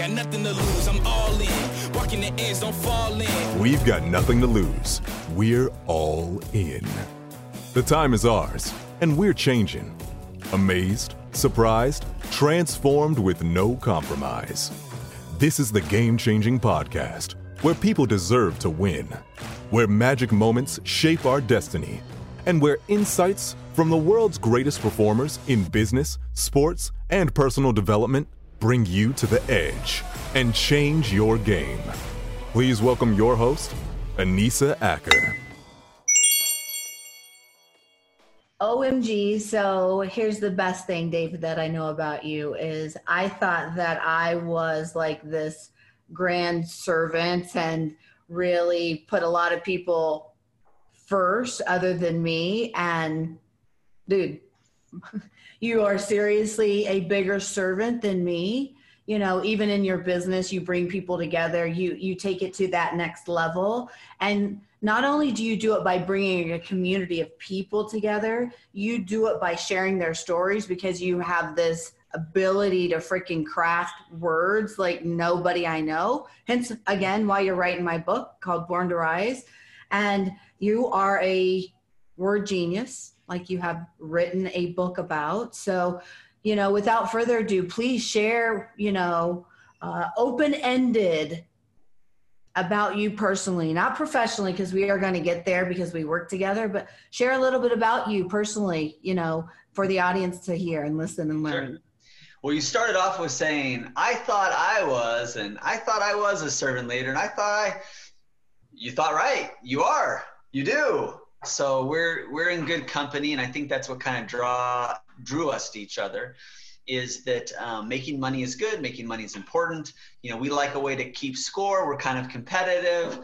got nothing to lose. I'm all in. The edge, don't fall in. We've got nothing to lose. We're all in. The time is ours, and we're changing. Amazed, surprised, transformed with no compromise. This is the game changing podcast where people deserve to win, where magic moments shape our destiny, and where insights from the world's greatest performers in business, sports, and personal development bring you to the edge and change your game. Please welcome your host, Anissa Acker. OMG. So here's the best thing, David, that I know about you is I thought that I was like this grand servant and really put a lot of people first other than me. And dude, you are seriously a bigger servant than me. You know even in your business you bring people together you you take it to that next level. And not only do you do it by bringing a community of people together you do it by sharing their stories because you have this ability to freaking craft words like nobody i know. Hence again why you're writing my book called born to rise. And you are a word genius like you have written a book about. So, you know, without further ado, please share, you know, uh, open ended about you personally, not professionally, because we are going to get there because we work together, but share a little bit about you personally, you know, for the audience to hear and listen and learn. Sure. Well, you started off with saying, I thought I was, and I thought I was a servant leader, and I thought I, you thought right. You are. You do so we're we're in good company and i think that's what kind of draw drew us to each other is that um, making money is good making money is important. You know we like a way to keep score we're kind of competitive.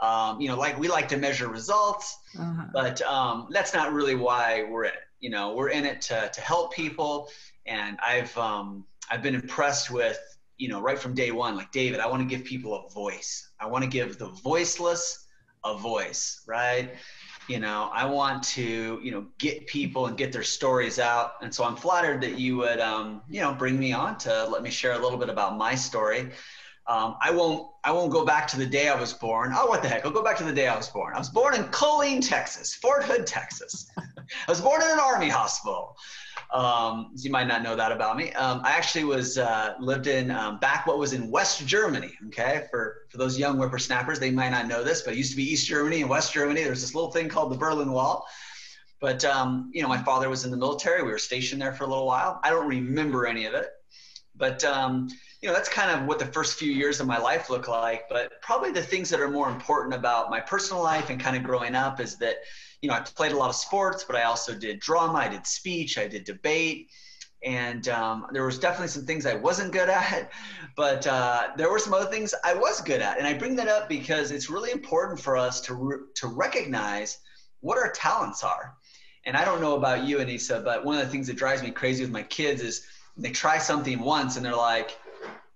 Um, you know like we like to measure results uh-huh. but um, that's not really why we're in it you know we're in it to, to help people. And i've um, i've been impressed with you know right from day one like david i want to give people a voice. I want to give the voiceless a voice right you know i want to you know get people and get their stories out. And so i'm flattered that you would um, you know bring me on to let me share a little bit about my story. Um, i won't i won't go back to the day i was born. Oh what the heck? I'll go back to the day i was born. I was born in Killeen texas fort hood texas. I was born in an army hospital um, you might not know that about me. Um, I actually was uh, lived in um, back what was in West Germany. Okay, for for those young whippersnappers, they might not know this, but it used to be East Germany and West Germany. There's this little thing called the Berlin Wall. But um, you know, my father was in the military. We were stationed there for a little while. I don't remember any of it, but um, you know, that's kind of what the first few years of my life look like. But probably the things that are more important about my personal life and kind of growing up is that you know, I played a lot of sports, but I also did drama, I did speech, I did debate. And um, there was definitely some things I wasn't good at, but uh, there were some other things I was good at. And I bring that up because it's really important for us to, re- to recognize what our talents are. And I don't know about you, Anissa, but one of the things that drives me crazy with my kids is they try something once and they're like,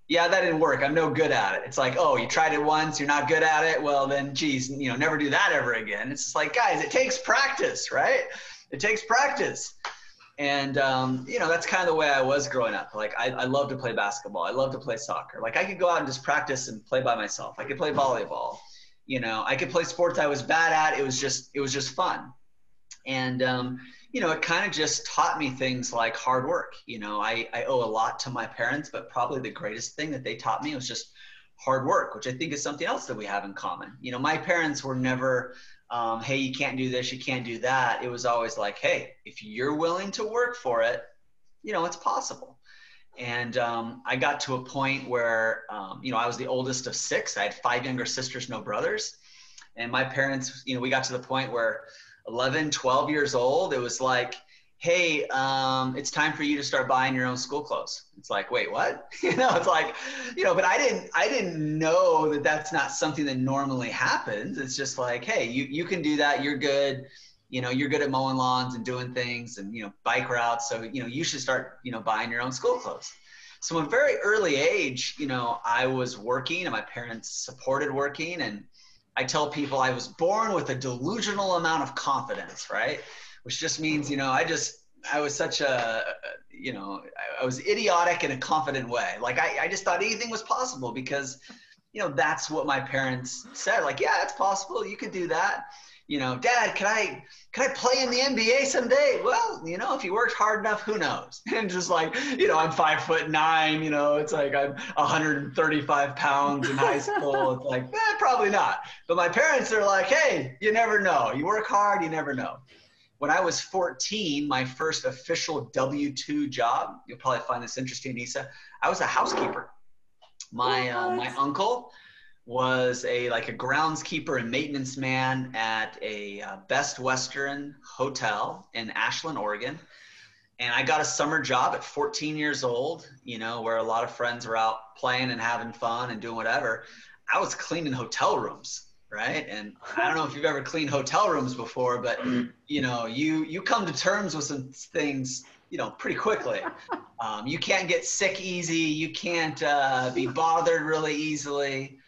yeah, that didn't work. I'm no good at it. It's like, oh, you tried it once, you're not good at it. Well, then, geez, you know, never do that ever again. It's just like, guys, it takes practice, right? It takes practice. And, um, you know, that's kind of the way I was growing up. Like, I, I love to play basketball. I love to play soccer. Like, I could go out and just practice and play by myself. I could play volleyball. You know, I could play sports I was bad at. It was just, it was just fun. And, um, you know, it kind of just taught me things like hard work. You know, I, I owe a lot to my parents, but probably the greatest thing that they taught me was just hard work, which I think is something else that we have in common. You know, my parents were never, um, hey, you can't do this, you can't do that. It was always like, hey, if you're willing to work for it, you know, it's possible. And um, I got to a point where, um, you know, I was the oldest of six. I had five younger sisters, no brothers. And my parents, you know, we got to the point where 11, 12 years old, it was like, hey, um, it's time for you to start buying your own school clothes. It's like, wait, what? you know, it's like, you know, but I didn't, I didn't know that that's not something that normally happens. It's just like, hey, you, you can do that. You're good. You know, you're good at mowing lawns and doing things and, you know, bike routes. So, you know, you should start, you know, buying your own school clothes. So, at a very early age, you know, I was working and my parents supported working and I tell people I was born with a delusional amount of confidence, right? Which just means, you know, I just, I was such a, you know, I was idiotic in a confident way. Like I, I just thought anything was possible because, you know, that's what my parents said. Like, yeah, it's possible. You could do that. You know, Dad, can I can I play in the NBA someday? Well, you know, if you worked hard enough, who knows? And just like, you know, I'm five foot nine. You know, it's like I'm 135 pounds in high school. It's like, eh, probably not. But my parents are like, hey, you never know. You work hard, you never know when I was 14, my first official W 2 job, you'll probably find this interesting, Nisa, I was a housekeeper. My, uh, my uncle was a like a groundskeeper and maintenance man at a uh, Best Western hotel in Ashland, Oregon. And I got a summer job at 14 years old, you know, where a lot of friends were out playing and having fun and doing whatever. I was cleaning hotel rooms right? And I don't know if you've ever cleaned hotel rooms before, but you know, you you come to terms with some things, you know, pretty quickly. Um, you can't get sick easy. You can't uh, be bothered really easily.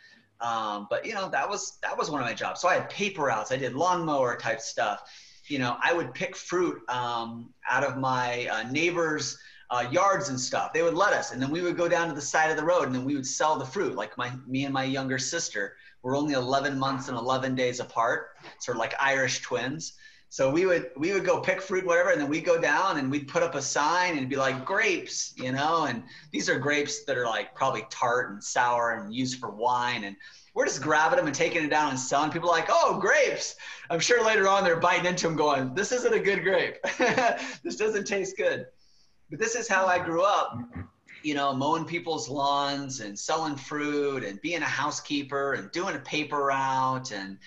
Um, but you know, that was that was one of my jobs. So I had paper routes. I did lawnmower type stuff. You know, I would pick fruit um, out of my uh, neighbors' uh, yards and stuff. They would let us, and then we would go down to the side of the road, and then we would sell the fruit. Like my me and my younger sister we're only 11 months and 11 days apart, sort of like Irish twins. So we would we would go pick fruit, whatever, and then we'd go down and we'd put up a sign and be like grapes, you know. And these are grapes that are like probably tart and sour and used for wine. And we're just grabbing them and taking it down and selling. People like, oh, grapes. I'm sure later on they're biting into them, going, this isn't a good grape. this doesn't taste good. But this is how I grew up you know, mowing people's lawns and selling fruit and being a housekeeper and doing a paper route and,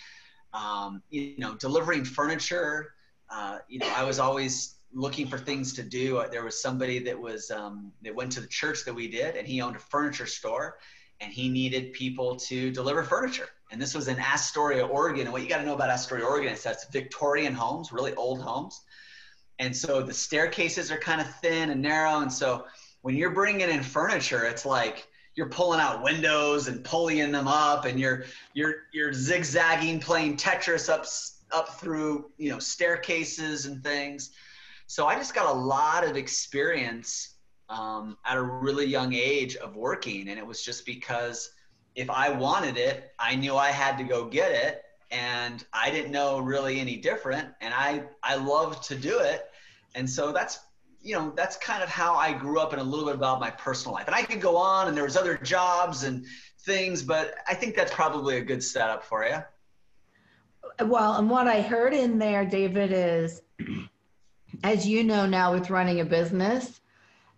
um, you know, delivering furniture. Uh, you know, I was always looking for things to do. There was somebody that was um, that went to the church that we did, and he owned a furniture store, and he needed people to deliver furniture. And this was in Astoria, Oregon. And what you got to know about Astoria, Oregon is that's Victorian homes, really old homes, and so the staircases are kind of thin and narrow, and so when you're bringing in furniture, it's like you're pulling out windows and pulling them up, and you're you're you're zigzagging, playing Tetris up up through you know staircases and things. So I just got a lot of experience um, at a really young age of working, and it was just because if I wanted it, I knew I had to go get it, and I didn't know really any different, and I I loved to do it, and so that's you know that's kind of how i grew up and a little bit about my personal life. And i could go on and there was other jobs and things but i think that's probably a good setup for you well and what i heard in there david is as you know now with running a business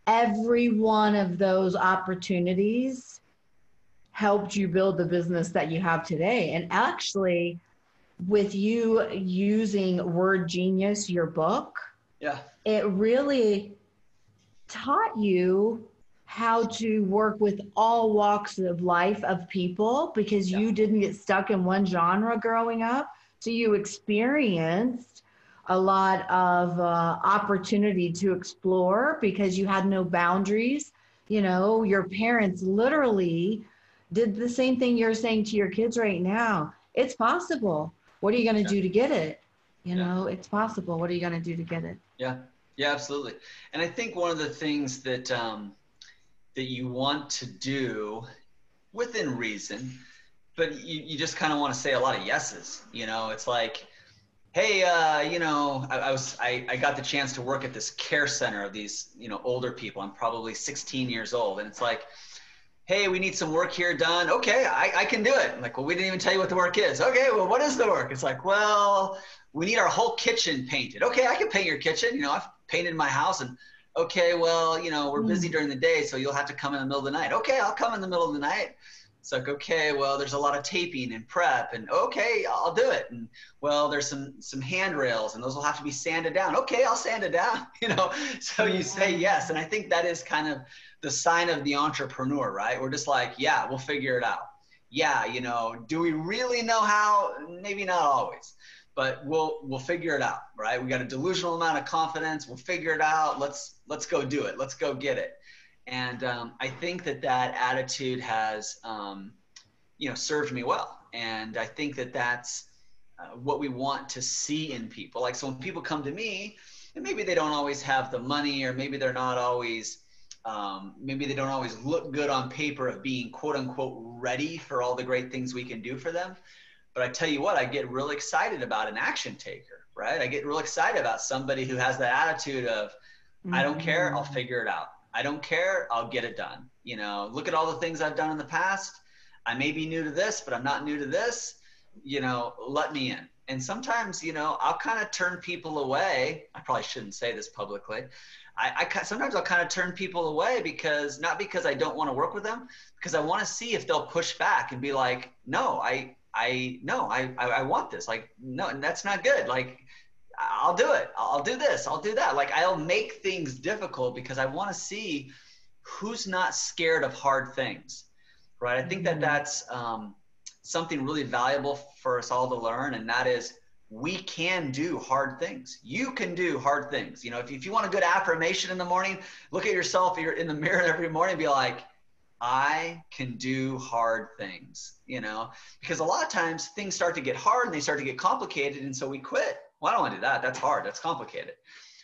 every one of those opportunities helped you build the business that you have today. And actually with you using word genius your book yeah it really taught you how to work with all walks of life of people because yeah. you didn't get stuck in one genre growing up. So you experienced a lot of uh, opportunity to explore because you had no boundaries. You know, your parents literally did the same thing you're saying to your kids right now. It's possible. What are you going to yeah. do to get it? You yeah. know, it's possible. What are you going to do to get it? Yeah. Yeah, absolutely. And I think one of the things that um, that you want to do within reason, but you, you just kind of want to say a lot of yeses. You know, it's like, hey, uh, you know, I, I was I, I got the chance to work at this care center of these you know older people. I'm probably 16 years old, and it's like hey, we need some work here done. Okay, I, I can do it. I'm like, well, we didn't even tell you what the work is. Okay, well, what is the work? It's like, well, we need our whole kitchen painted. Okay, I can paint your kitchen. You know, I've painted my house and okay, well, you know, we're busy hmm. during the day, so you'll have to come in the middle of the night. Okay, I'll come in the middle of the night. It's like, okay, well, there's a lot of taping and prep, and okay, I'll do it. And well, there's some some handrails, and those will have to be sanded down. Okay, I'll sand it down. You know, so you say yes, and I think that is kind of the sign of the entrepreneur, right? We're just like, yeah, we'll figure it out. Yeah, you know, do we really know how? Maybe not always but we'll we'll figure it out right? We got a delusional amount of confidence. We'll figure it out. Let's let's go do it. Let's go get it. And um, i think that that attitude has um, you know served me well. And i think that that's uh, what we want to see in people. Like so when people come to me and maybe they don't always have the money or maybe they're not always um, maybe they don't always look good on paper of being quote unquote ready for all the great things we can do for them. But i tell you what i get real excited about an action taker right? I get real excited about somebody who has that attitude of mm-hmm. i don't care i'll figure it out. I don't care i'll get it done. You know look at all the things i've done in the past. I may be new to this but i'm not new to this. You know let me in. And sometimes you know i'll kind of turn people away. I probably shouldn't say this publicly I, I sometimes i'll kind of turn people away because not because i don't want to work with them because i want to see if they'll push back and be like no i i no i i, I want this like no and that's not good like i'll do it i'll do this i'll do that like i'll make things difficult because i want to see who's not scared of hard things right i think that mm-hmm. that's um, something really valuable for us all to learn, and that is we can do hard things. You can do hard things. You know, if, if you want a good affirmation in the morning, look at yourself you're in the mirror every morning and be like, I can do hard things, you know, because a lot of times things start to get hard and they start to get complicated. And so we quit. Well, I don't want to do that. That's hard. That's complicated.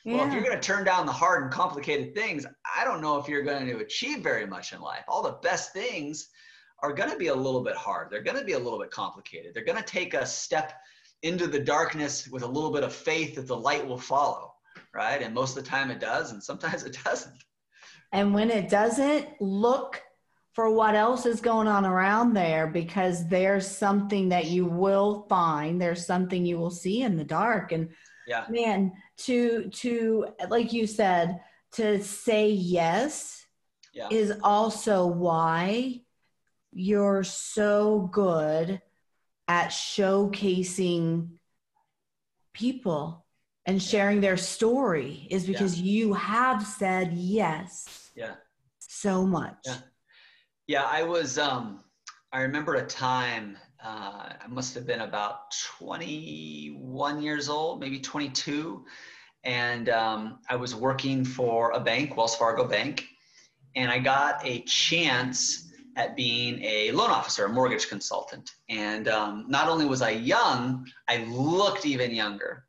Yeah. Well, if you're going to turn down the hard and complicated things, I don't know if you're going to achieve very much in life. All the best things are going to be a little bit hard. They're going to be a little bit complicated. They're going to take a step into the darkness with a little bit of faith that the light will follow, right? And most of the time it does, and sometimes it doesn't. And when it doesn't, look for what else is going on around there because there's something that you will find. There's something you will see in the dark. And yeah, man, to to like you said, to say yes yeah. is also why you're so good at showcasing people and sharing their story is because yeah. you have said yes yeah. so much. Yeah. Yeah i was um i remember a time uh, i must have been about 21 years old maybe 22 and um, i was working for a bank wells fargo bank and i got a chance at being a loan officer, a mortgage consultant. And um, not only was I young, I looked even younger.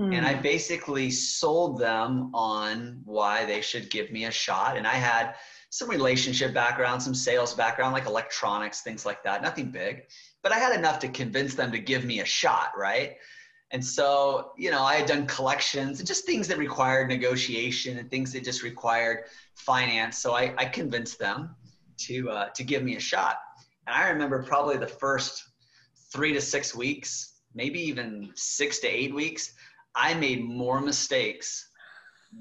Mm. And I basically sold them on why they should give me a shot. And I had some relationship background, some sales background, like electronics, things like that. Nothing big, but I had enough to convince them to give me a shot, right? And so, you know, I had done collections and just things that required negotiation and things that just required finance. So I, I convinced them to uh, to give me a shot. And I remember probably the first three to six weeks, maybe even six to eight weeks, I made more mistakes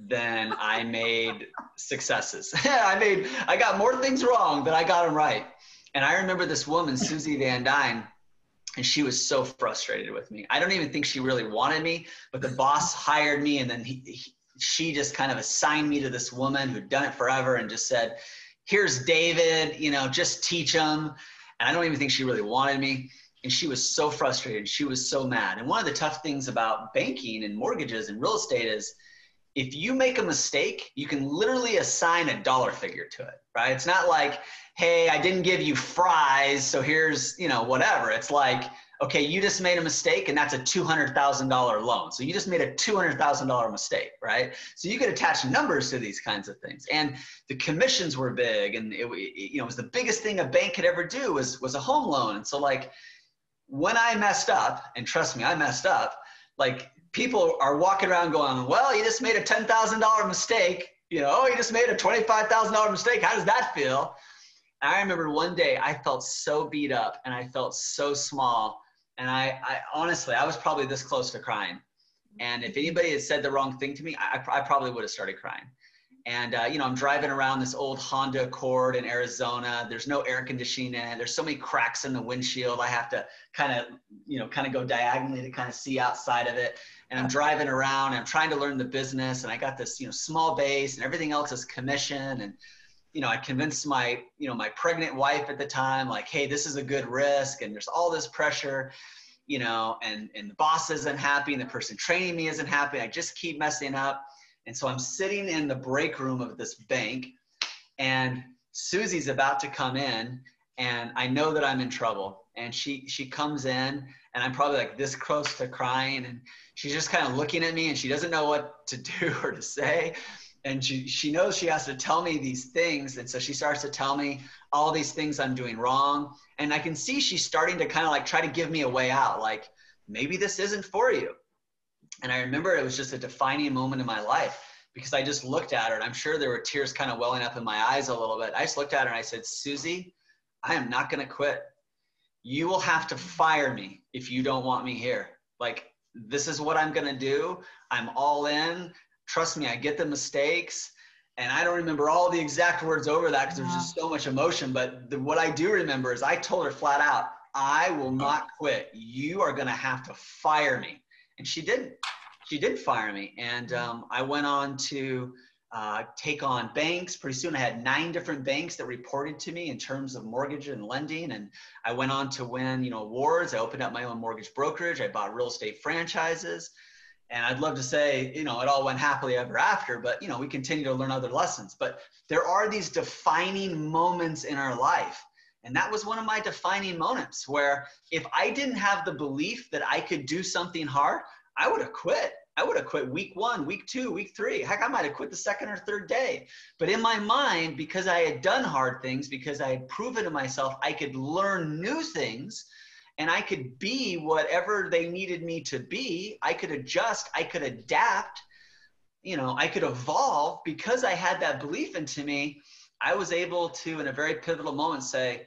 than I made successes. I made I got more things wrong than I got them right. And I remember this woman, Susie Van Dyne, and she was so frustrated with me. I don't even think she really wanted me, but the boss hired me, and then he, he, she just kind of assigned me to this woman who'd done it forever, and just said, here's David, you know, just teach him. And I don't even think she really wanted me. And she was so frustrated. She was so mad. And one of the tough things about banking and mortgages and real estate is if you make a mistake, you can literally assign a dollar figure to it, right? It's not like, hey, I didn't give you fries, so here's, you know, whatever. It's like, okay, you just made a mistake and that's a $200,000 loan. So you just made a $200,000 mistake, right? So you could attach numbers to these kinds of things. And the commissions were big and it, it, you know, it was the biggest thing a bank could ever do was, was a home loan. And so like when I messed up, and trust me, I messed up, like people are walking around going, well, you just made a $10,000 mistake. You know, oh, you just made a $25,000 mistake. How does that feel? I remember one day I felt so beat up and I felt so small and I, I honestly, I was probably this close to crying. And if anybody had said the wrong thing to me, I, I probably would have started crying. And uh, you know, I'm driving around this old Honda Accord in Arizona. There's no air conditioning in it. There's so many cracks in the windshield. I have to kind of, you know, kind of go diagonally to kind of see outside of it. And I'm driving around. And I'm trying to learn the business. And I got this, you know, small base, and everything else is commission. And you know, I convinced my, you know, my pregnant wife at the time, like, hey, this is a good risk, and there's all this pressure, you know, and and the boss isn't happy, and the person training me isn't happy. I just keep messing up, and so I'm sitting in the break room of this bank, and Susie's about to come in, and I know that I'm in trouble. And she she comes in and I'm probably like this close to crying and she's just kind of looking at me and she doesn't know what to do or to say. And she she knows she has to tell me these things. And so she starts to tell me all these things I'm doing wrong. And I can see she's starting to kind of like try to give me a way out, like maybe this isn't for you. And I remember it was just a defining moment in my life because I just looked at her and I'm sure there were tears kind of welling up in my eyes a little bit. I just looked at her and I said, Susie, I am not going to quit. You will have to fire me if you don't want me here. Like, this is what I'm going to do. I'm all in. Trust me, I get the mistakes. And I don't remember all the exact words over that because there's just so much emotion. But the, what I do remember is I told her flat out, I will not quit. You are going to have to fire me. And she didn't she did fire me, and mm-hmm. um, I went on to uh, take on banks. Pretty soon, I had nine different banks that reported to me in terms of mortgage and lending, and I went on to win, you know, awards. I opened up my own mortgage brokerage. I bought real estate franchises, and I'd love to say, you know, it all went happily ever after. But you know, we continue to learn other lessons. But there are these defining moments in our life. And that was one of my defining moments where if I didn't have the belief that I could do something hard, I would have quit. I would have quit week one, week two, week three. Heck, I might have quit the second or third day. But in my mind, because I had done hard things, because I had proven to myself I could learn new things and I could be whatever they needed me to be, I could adjust, I could adapt, you know, I could evolve because I had that belief into me. I was able to, in a very pivotal moment, say,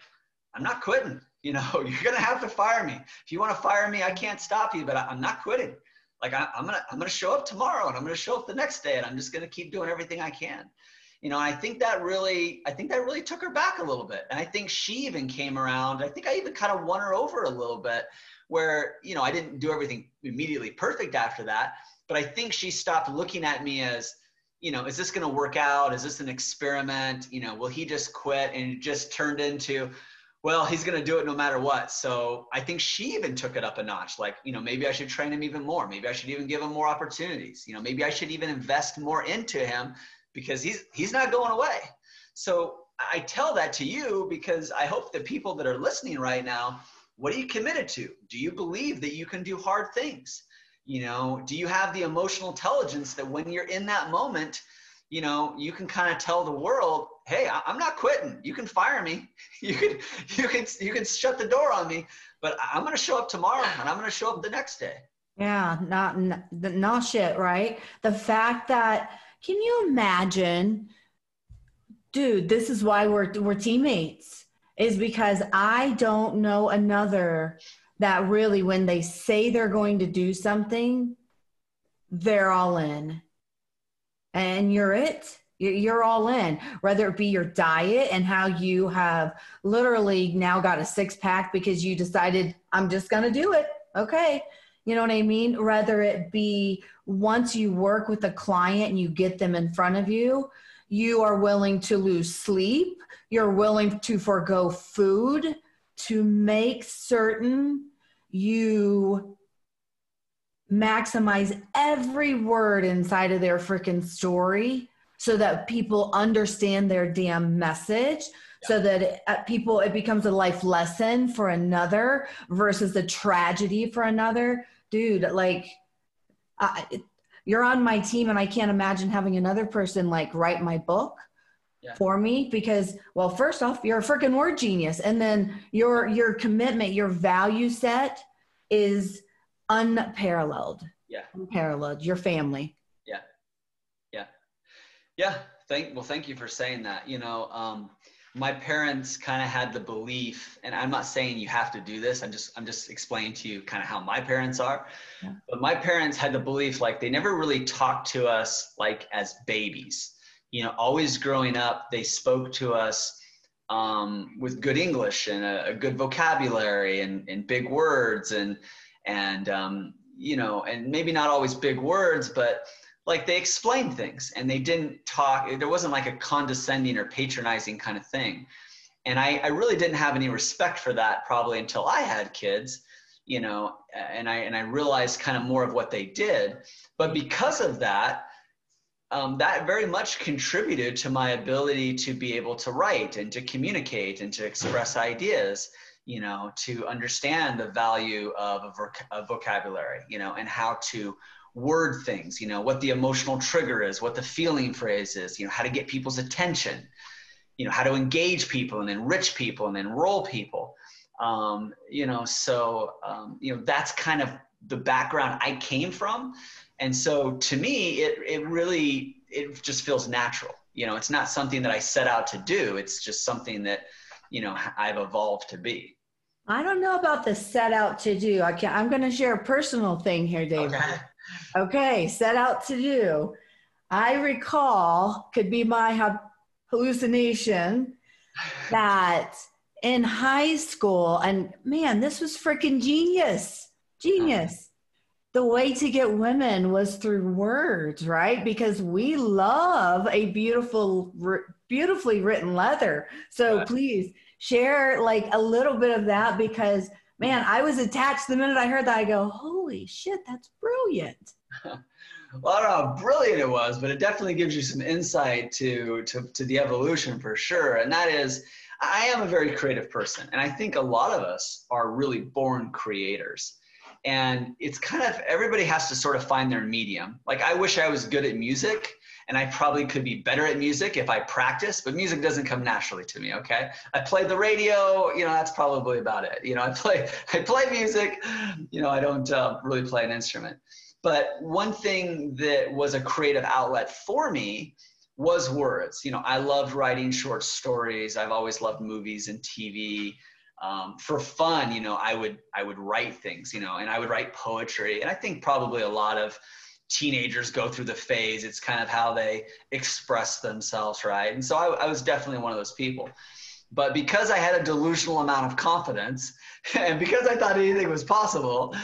I'm not quitting. You know, you're going to have to fire me. If you want to fire me, I can't stop you, but I'm not quitting like I, am gonna I'm gonna show up tomorrow and I'm gonna show up the next day and I'm just gonna keep doing everything I can. You know, I think that really I think that really took her back a little bit. And I think she even came around. I think I even kind of won her over a little bit where, you know, I didn't do everything immediately perfect after that, but I think she stopped looking at me as you know, is this going to work out? Is this an experiment? You know, will he just quit? And it just turned into, well, he's going to do it no matter what. So I think she even took it up a notch. Like, you know, maybe I should train him even more. Maybe I should even give him more opportunities. You know, maybe I should even invest more into him because he's he's not going away. So I tell that to you because I hope the people that are listening right now, what are you committed to? Do you believe that you can do hard things? You know, do you have the emotional intelligence that when you're in that moment, you know, you can kind of tell the world, hey, I'm not quitting. You can fire me. You can, you can, you can shut the door on me, but I'm going to show up tomorrow and I'm going to show up the next day. Yeah, not, not shit, right? The fact that, can you imagine, dude, this is why we're, we're teammates is because I don't know another that really, when they say they're going to do something, they're all in. And you're it. You're all in. Whether it be your diet and how you have literally now got a six pack because you decided i'm just going to do it. Okay you know what i mean? Whether it be once you work with a client and you get them in front of you you are willing to lose sleep. You're willing to forego food to make certain you maximize every word inside of their freaking story so that people understand their damn message. So that it, uh, people it becomes a life lesson for another versus a tragedy for another dude like I, you're on my team and i can't imagine having another person like write my book yeah. for me because well first off you're a freaking word genius and then your your commitment your value set is unparalleled. Yeah. Unparalleled. Your family. Yeah. Yeah. Yeah. Thank well, thank you for saying that. You know, um, my parents kind of had the belief, and I'm not saying you have to do this. I'm just I'm just explaining to you kind of how my parents are. Yeah. But my parents had the belief like they never really talked to us like as babies. You know, always growing up, they spoke to us um, with good English and a, a good vocabulary and, and big words and and um, you know, and maybe not always big words, but like they explained things and they didn't talk. There wasn't like a condescending or patronizing kind of thing. And I, I really didn't have any respect for that probably until I had kids, you know, and I and I realized kind of more of what they did. But because of that, um, that very much contributed to my ability to be able to write and to communicate and to express ideas you know to understand the value of a, voc- a vocabulary you know and how to word things you know what the emotional trigger is what the feeling phrase is you know how to get people's attention you know how to engage people and enrich people and enroll people um, you know so um, you know that's kind of the background i came from and so to me it, it really it just feels natural you know it's not something that i set out to do it's just something that you know i've evolved to be I don't know about the set out to do. I can, I'm going to share a personal thing here, David. Okay. Okay, set out to do. I recall, could be my hallucination, that in high school, and man, this was freaking genius. Genius. The way to get women was through words, right? Because we love a beautiful, beautifully written letter. So please share like a little bit of that because man, I was attached the minute I heard that. I go, holy shit, that's brilliant. Well, I don't know how brilliant it was, but it definitely gives you some insight to, to, to the evolution for sure. And that is, I am a very creative person. And I think a lot of us are really born creators. And it's kind of, everybody has to sort of find their medium. Like, I wish I was good at music, and I probably could be better at music if I practice, but music doesn't come naturally to me, okay? I play the radio, you know, that's probably about it. You know, I play, I play music, you know, I don't uh, really play an instrument. But one thing that was a creative outlet for me was words. You know, I loved writing short stories. I've always loved movies and TV. Um, for fun, you know, I would I would write things, you know, and I would write poetry. And I think probably a lot of teenagers go through the phase. It's kind of how they express themselves, right? And so I, I was definitely one of those people. But because I had a delusional amount of confidence, and because I thought anything was possible,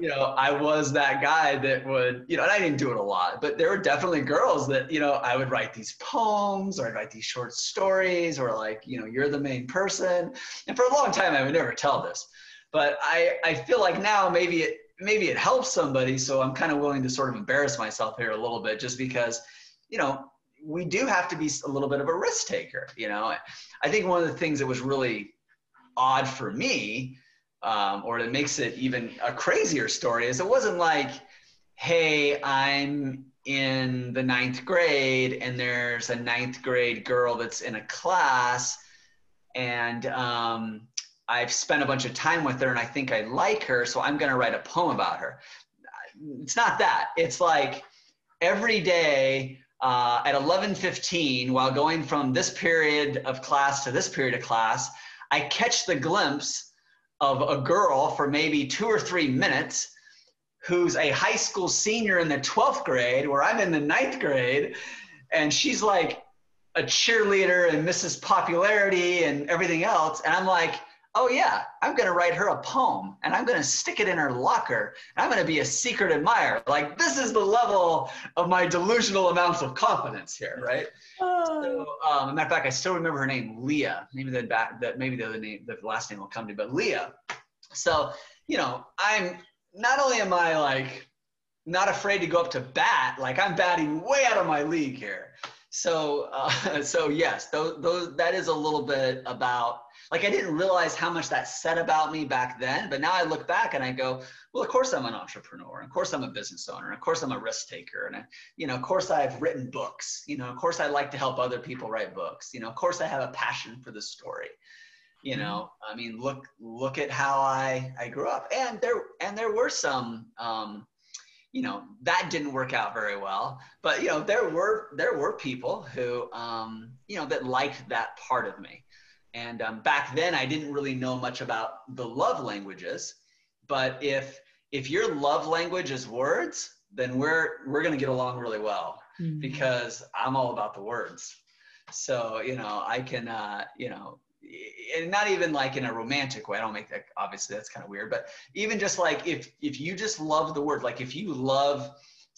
you know, I was that guy that would, you know, and I didn't do it a lot, but there were definitely girls that, you know, I would write these poems or I'd write these short stories or like, you know, you're the main person. And for a long time, I would never tell this. But I, I feel like now maybe it maybe it helps somebody. So I'm kind of willing to sort of embarrass myself here a little bit just because, you know, we do have to be a little bit of a risk taker. You know, I think one of the things that was really odd for me, um, or that makes it even a crazier story, is it wasn't like, hey, I'm in the ninth grade and there's a ninth grade girl that's in a class and um, I've spent a bunch of time with her and I think I like her, so I'm going to write a poem about her. It's not that. It's like every day uh, at 11:15, while going from this period of class to this period of class, I catch the glimpse of a girl for maybe two or three minutes who's a high school senior in the 12th grade, where I'm in the ninth grade, and she's like a cheerleader and Mrs. Popularity and everything else. And I'm like, oh yeah, I'm gonna write her a poem and I'm gonna stick it in her locker. And I'm gonna be a secret admirer. Like this is the level of my delusional amounts of confidence here, right? So, um, matter of fact, I still remember her name, Leah. Maybe the back, that maybe the other name, the last name will come to, me, but Leah. So you know, I'm not only am I like not afraid to go up to bat, like I'm batting way out of my league here. So, uh, so yes, those, those, that is a little bit about, like, I didn't realize how much that said about me back then, but now I look back and I go, well, of course I'm an entrepreneur. Of course I'm a business owner. Of course I'm a risk taker. And, I, you know, of course I've written books. You know, of course I like to help other people write books. You know, of course I have a passion for the story. You know, I mean, look, look at how I, I grew up. And there, and there were some, um, you know that didn't work out very well but you know there were there were people who um, you know that liked that part of me and um, back then i didn't really know much about the love languages but if if your love language is words then we're we're going to get along really well Mhm. because i'm all about the words so you know i can uh, you know and not even like in a romantic way i don't make that obviously that's kind of weird but even just like if if you just love the word like if you love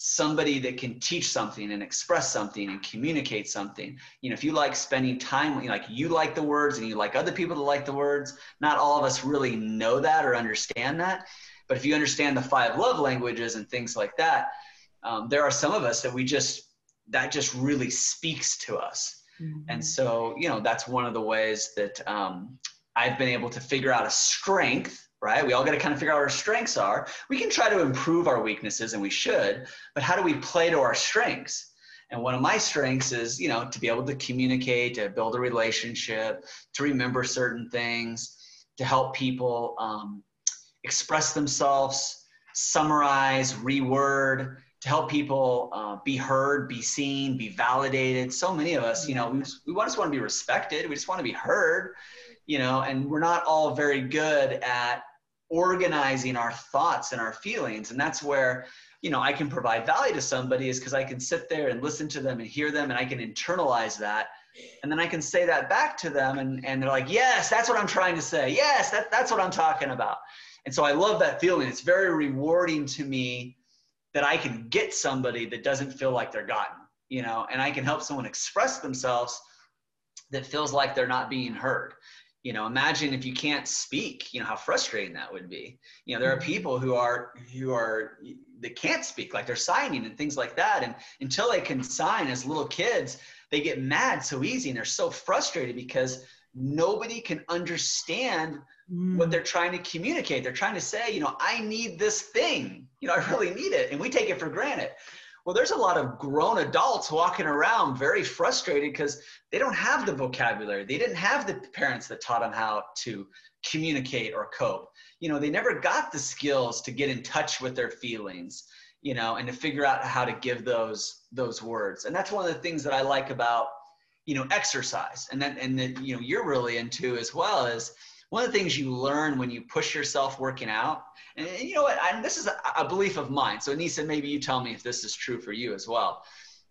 somebody that can teach something and express something and communicate something you know if you like spending time like you like the words and you like other people to like the words not all of us really know that or understand that but if you understand the five love languages and things like that um, there are some of us that we just that just really speaks to us. Mm-hmm. And so, you know, that's one of the ways that um, I've been able to figure out a strength, right? We all got to kind of figure out our strengths are. We can try to improve our weaknesses, and we should, but how do we play to our strengths? And one of my strengths is, you know, to be able to communicate, to build a relationship, to remember certain things, to help people um, express themselves, summarize, reword, to help people uh, be heard, be seen, be validated. So many of us, you know, we, just, we just want to be respected. We just want to be heard, you know, and we're not all very good at organizing our thoughts and our feelings. And that's where, you know, I can provide value to somebody is because I can sit there and listen to them and hear them and I can internalize that. And then I can say that back to them and, and they're like, yes, that's what I'm trying to say. Yes, that, that's what I'm talking about. And so I love that feeling. It's very rewarding to me that I can get somebody that doesn't feel like they're gotten, you know, and I can help someone express themselves that feels like they're not being heard. You know, imagine if you can't speak, you know, how frustrating that would be. You know, there are people who are who are they can't speak, like they're signing and things like that. And until they can sign as little kids, they get mad so easy and they're so frustrated because nobody can understand mm. what they're trying to communicate. They're trying to say, you know, I need this thing. You know, I really need it. And we take it for granted. Well, there's a lot of grown adults walking around very frustrated because they don't have the vocabulary. They didn't have the parents that taught them how to communicate or cope. You know, they never got the skills to get in touch with their feelings, you know, and to figure out how to give those those words. And that's one of the things that I like about, you know, exercise. And then and that, you know, you're really into as well is one of the things you learn when you push yourself working out, and, you know what, I, this is a, a, belief of mine. So Anissa, maybe you tell me if this is true for you as well.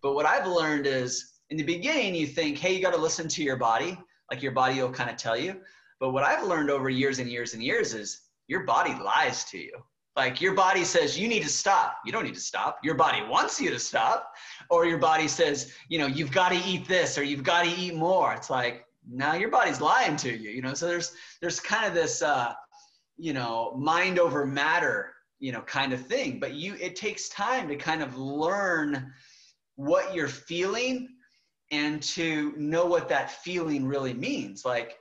But what I've learned is in the beginning, you think, hey, you got to listen to your body, like your body will kind of tell you. But what I've learned over years and years and years is your body lies to you. Like your body says you need to stop. You don't need to stop. Your body wants you to stop. Or your body says, you know, you've got to eat this or you've got to eat more. It's like, now your body's lying to you you know? So there's there's kind of this uh you know mind over matter you know kind of thing but you it takes time to kind of learn what you're feeling and to know what that feeling really means. Like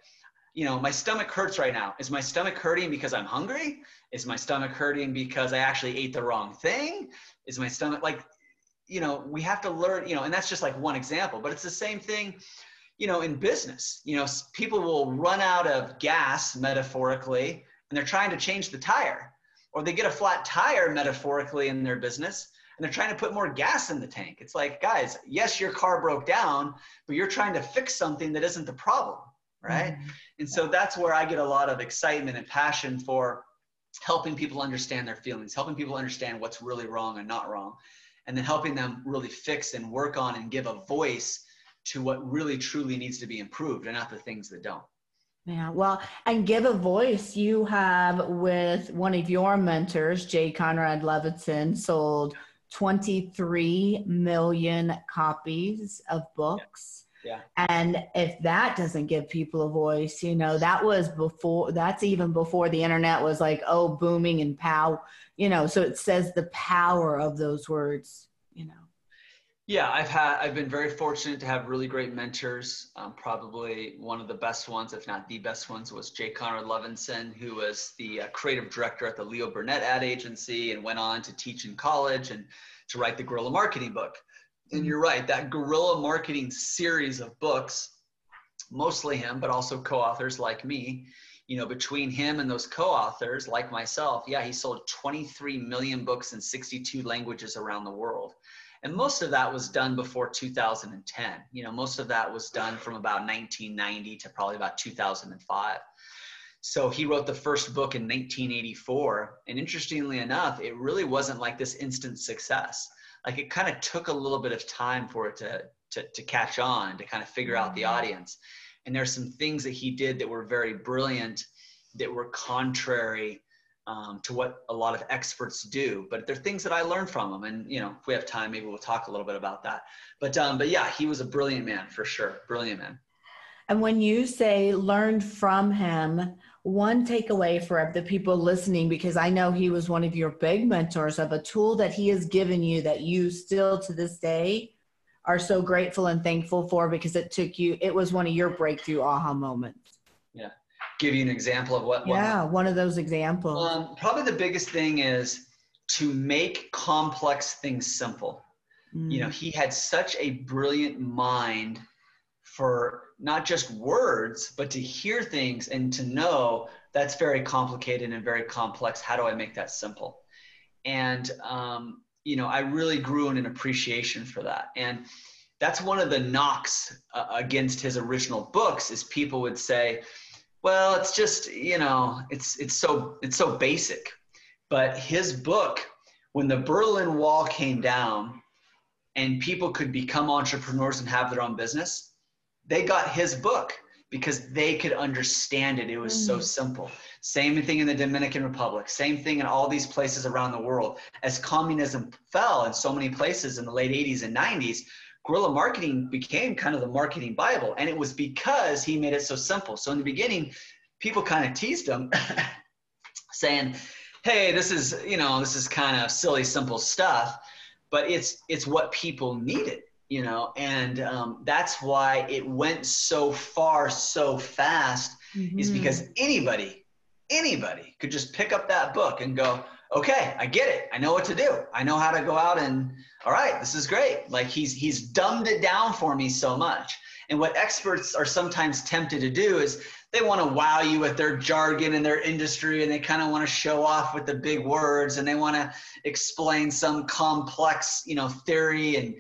you know my stomach hurts right now. Is my stomach hurting because i'm hungry? Is my stomach hurting because i actually ate the wrong thing? Is my stomach like you know we have to learn you know and that's just like one example but it's the same thing you know, in business, you know, people will run out of gas metaphorically and they're trying to change the tire or they get a flat tire metaphorically in their business and they're trying to put more gas in the tank. It's like, guys, yes, your car broke down, but you're trying to fix something that isn't the problem, right? Mm-hmm. And so that's where I get a lot of excitement and passion for helping people understand their feelings, helping people understand what's really wrong and not wrong, and then helping them really fix and work on and give a voice to what really truly needs to be improved and not the things that don't. Yeah, well, and give a voice. You have with one of your mentors, Jay Conrad Levinson, sold 23 million copies of books. Yeah. And if that doesn't give people a voice, you know, that was before, that's even before the internet was like, oh, booming and pow, you know, so it says the power of those words, you know. Yeah, I've had I've been very fortunate to have really great mentors. Um, probably one of the best ones, if not the best ones, was Jay Conrad Levinson, who was the uh, creative director at the Leo Burnett ad agency and went on to teach in college and to write the Guerrilla Marketing book. And you're right, that Guerrilla Marketing series of books, mostly him, but also co-authors like me. You know, between him and those co-authors like myself, yeah, he sold 23 million books in 62 languages around the world and most of that was done before 2010 you know most of that was done from about 1990 to probably about 2005 so he wrote the first book in 1984 and interestingly enough it really wasn't like this instant success. Like it kind of took a little bit of time for it to to, to catch on to kind of figure out the mm-hmm. audience. And there's some things that he did that were very brilliant that were contrary um, to what a lot of experts do. But they're things that I learned from him, and you know, if we have time, maybe we'll talk a little bit about that. But um, but yeah, he was a brilliant man for sure, brilliant man. And when you say learned from him, one takeaway for the people listening, because I know he was one of your big mentors of a tool that he has given you that you still to this day are so grateful and thankful for because it took you it was one of your breakthrough aha moments yeah give you an example of what yeah what, one of those examples um, probably the biggest thing is to make complex things simple mm. you know he had such a brilliant mind for not just words but to hear things and to know that's very complicated and very complex how do i make that simple and um, you know, I really grew in an appreciation for that. And that's one of the knocks uh, against his original books is people would say, well, it's just, you know, it's it's so it's so basic. But his book, when the Berlin Wall came down and people could become entrepreneurs and have their own business, they got his book because they could understand it. It was mm. so simple. Same thing in the Dominican Republic, same thing in all these places around the world. As communism fell in so many places in the late 80s and 90s, guerrilla marketing became kind of the marketing Bible. And it was because he made it so simple. So in the beginning, people kind of teased him, saying, hey, this is, you know, this is kind of silly, simple stuff, but it's it's what people needed you know and um, that's why it went so far so fast mm-hmm. is because anybody anybody could just pick up that book and go okay i get it i know what to do i know how to go out and all right this is great like he's he's dumbed it down for me so much and what experts are sometimes tempted to do is they want to wow you with their jargon and their industry and they kind of want to show off with the big words and they want to explain some complex you know theory and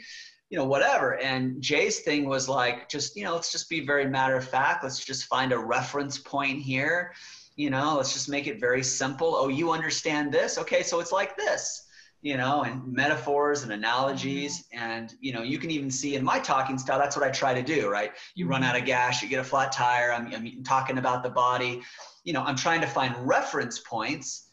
you know, whatever. And Jay's thing was like, just, you know, let's just be very matter of fact. Let's just find a reference point here. You know, let's just make it very simple. Oh, you understand this? Okay, so it's like this, you know, and metaphors and analogies. Mm-hmm. And, you know, you can even see in my talking style, that's what I try to do, right? You run mm-hmm. out of gas, you get a flat tire, I'm, I'm talking about the body. You know, I'm trying to find reference points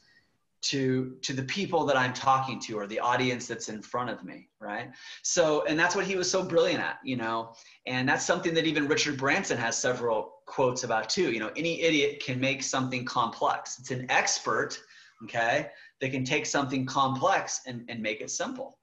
to to the people that i'm talking to or the audience that's in front of me right so and that's what he was so brilliant at you know and that's something that even richard branson has several quotes about too you know any idiot can make something complex it's an expert okay that can take something complex and, and make it simple.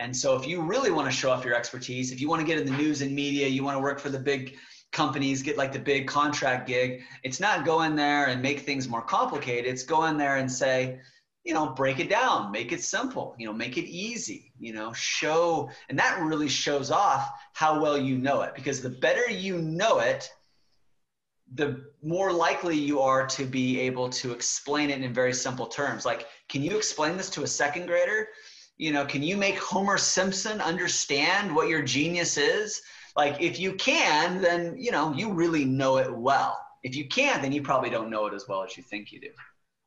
And so if you really want to show off your expertise if you want to get in the news and media you want to work for the big companies get like the big contract gig it's not go in there and make things more complicated. It's go in there and say you know break it down make it simple you know make it easy you know show and that really shows off how well you know it. Because the better you know it the more likely you are to be able to explain it in very simple terms. Like can you explain this to a second grader you know can you make homer simpson understand what your genius is like if you can then you know you really know it well if you can't then you probably don't know it as well as you think you do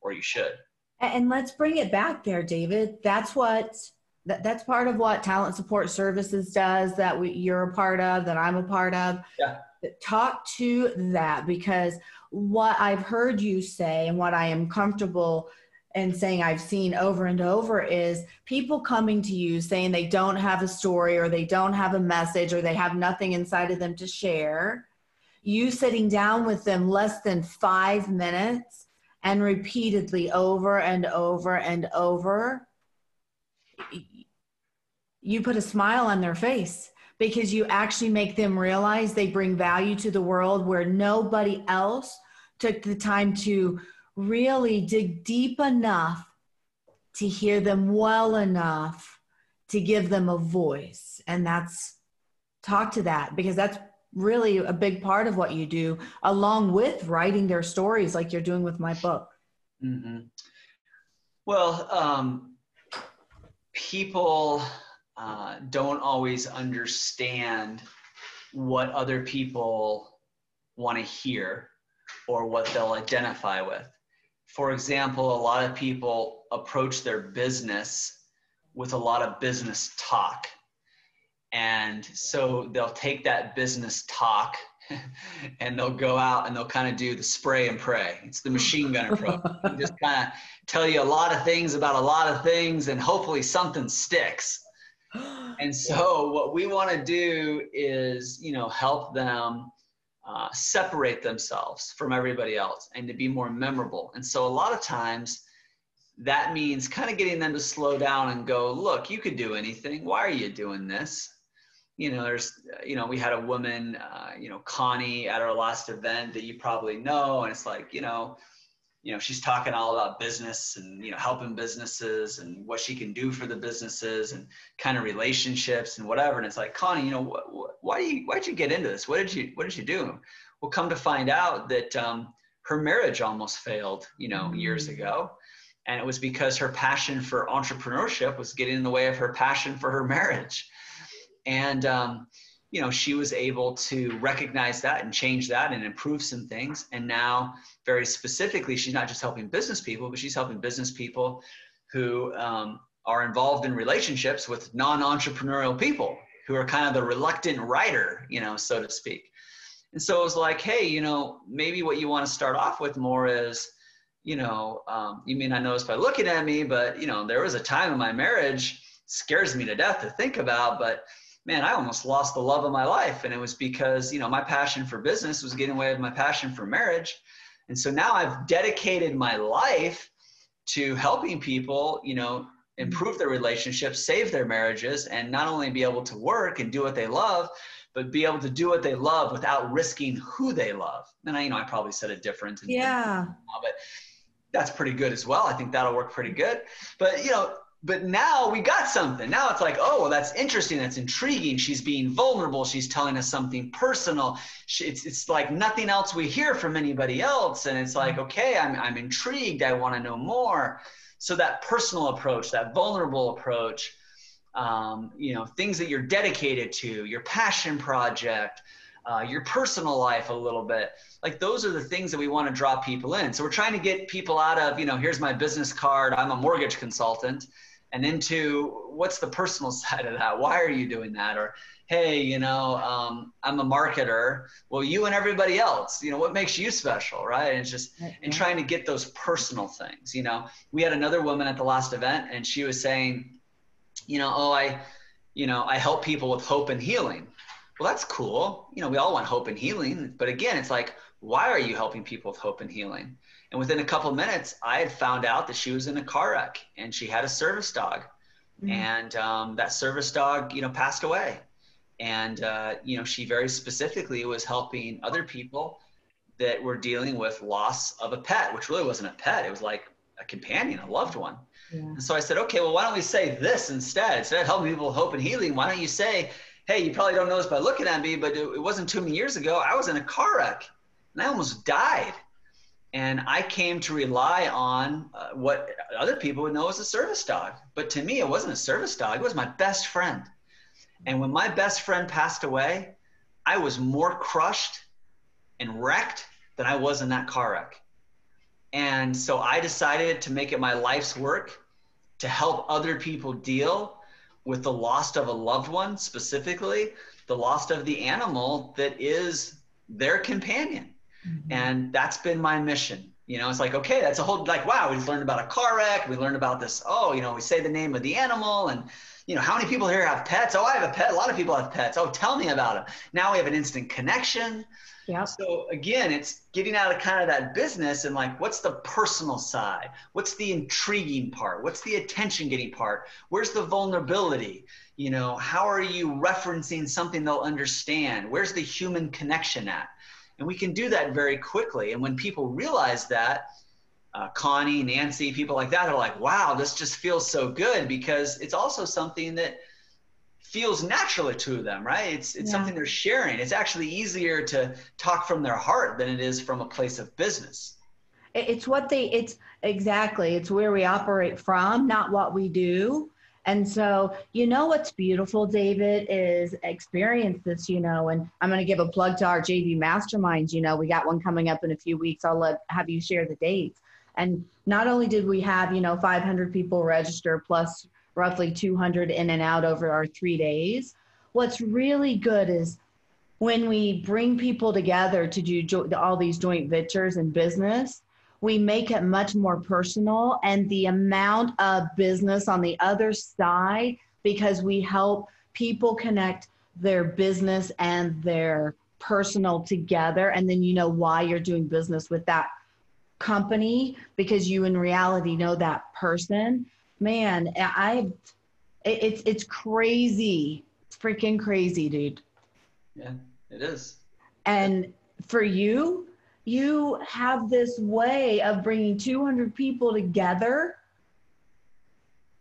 or you should and let's bring it back there, David. That's what that, that's part of what talent support services does that we, you're a part of, that I'm a part of. Yeah. Talk to that because what I've heard you say and what I am comfortable and saying I've seen over and over is people coming to you saying they don't have a story or they don't have a message or they have nothing inside of them to share. You sitting down with them less than five minutes and repeatedly over and over and over, you put a smile on their face because you actually make them realize they bring value to the world where nobody else took the time to really dig deep enough to hear them well enough to give them a voice. And that's talk to that because that's really a big part of what you do, along with writing their stories like you're doing with my book. Mm-hmm. Well, um, people uh, don't always understand what other people want to hear or what they'll identify with. For example, a lot of people approach their business with a lot of business talk and so they'll take that business talk and they'll go out and they'll kind of do the spray and pray. It's the machine gun approach. just kind of tell you a lot of things about a lot of things and hopefully something sticks. And so what we want to do is, you know, help them uh, separate themselves from everybody else and to be more memorable. And so a lot of times that means kind of getting them to slow down and go, look, you could do anything. Why are you doing this? you know, there's, you know, we had a woman, uh, you know, Connie at our last event that you probably know, and it's like, you know, you know, she's talking all about business and you know, helping businesses and what she can do for the businesses and kind of relationships and whatever. And it's like, Connie, you know, wh- wh- why do you, why did you get into this? What did you, what did you do? Well, come to find out that um, her marriage almost failed, you know, years Mm. ago. And it was because her passion for entrepreneurship was getting in the way of her passion for her marriage. And, um, you know, she was able to recognize that and change that and improve some things. And now, very specifically, she's not just helping business people, but she's helping business people who um, are involved in relationships with non entrepreneurial people who are kind of the reluctant writer, you know, so to speak. And so it was like, hey, you know, maybe what you want to start off with more is, you know, um, you may not notice by looking at me, but, you know, there was a time in my marriage, scares me to death to think about, but man, I almost lost the love of my life. And it was because, you know, my passion for business was getting away with my passion for marriage. And so now I've dedicated my life to helping people, you know, improve their relationships, save their marriages, and not only be able to work and do what they love, but be able to do what they love without risking who they love. And I, you know, I probably said it different. Yeah. but that's pretty good as well. I think that'll work pretty good. But you know, but now we got something. Now it's like, oh, well, that's interesting. That's intriguing. She's being vulnerable. She's telling us something personal. She, it's it's like nothing else we hear from anybody else. And it's like, okay, I'm I'm intrigued. I want to know more. So that personal approach, that vulnerable approach, um, you know, things that you're dedicated to, your passion project, uh, your personal life a little bit. Like those are the things that we want to draw people in. So we're trying to get people out of, you know, here's my business card, I'm a mortgage consultant, and into what's the personal side of that? Why are you doing that? Or, hey, you know, um, I'm a marketer. Well, you and everybody else, you know, what makes you special, right? And it's just, and trying to get those personal things. You know, we had another woman at the last event, and she was saying, you know, oh, I, you know, I help people with hope and healing. Well, that's cool. You know, we all want hope and healing, but again, it's like, why are you helping people with hope and healing? And within a couple of minutes, I had found out that she was in a car wreck and she had a service dog, Mhm. and um, that service dog, you know, passed away. And uh, you know, she very specifically was helping other people that were dealing with loss of a pet, which really wasn't a pet; it was like a companion, a loved one. Yeah. And so I said, okay, well, why don't we say this instead? Instead of helping people with hope and healing, why don't you say, hey, you probably don't know this by looking at me, but it, it wasn't too many years ago. I was in a car wreck and I almost died. And I came to rely on uh, what other people would know as a service dog. But to me, it wasn't a service dog, it was my best friend. And when my best friend passed away, I was more crushed and wrecked than I was in that car wreck. And so I decided to make it my life's work to help other people deal with the loss of a loved one, specifically the loss of the animal that is their companion. Mm-hmm. And that's been my mission. You know, it's like, okay, that's a whole, like, wow, we learned about a car wreck. We learned about this. Oh, you know, we say the name of the animal and, you know, how many people here have pets? Oh, I have a pet. A lot of people have pets. Oh, tell me about them. Now we have an instant connection. Yeah. So again, it's getting out of kind of that business and like, what's the personal side? What's the intriguing part? What's the attention getting part? Where's the vulnerability? You know, how are you referencing something they'll understand? Where's the human connection at? And we can do that very quickly. And when people realize that, uh, Connie, Nancy, people like that are like, wow, this just feels so good because it's also something that feels naturally to them, right? It's it's Yeah. something they're sharing. It's actually easier to talk from their heart than it is from a place of business. It's what they, it's exactly, it's where we operate from, not what we do. And so, you know, what's beautiful, David, is experience this, you know, and I'm going to give a plug to our JV masterminds. You know, we got one coming up in a few weeks. I'll let, have you share the dates. And not only did we have, you know, 500 people register plus roughly 200 in and out over our three days, what's really good is when we bring people together to do jo- all these joint ventures and business, we make it much more personal and the amount of business on the other side because we help people connect their business and their personal together and then you know why you're doing business with that company because you in reality know that person man i it- it's it's crazy it's freaking crazy, dude. Yeah, it is. And for you, you have this way of bringing 200 people together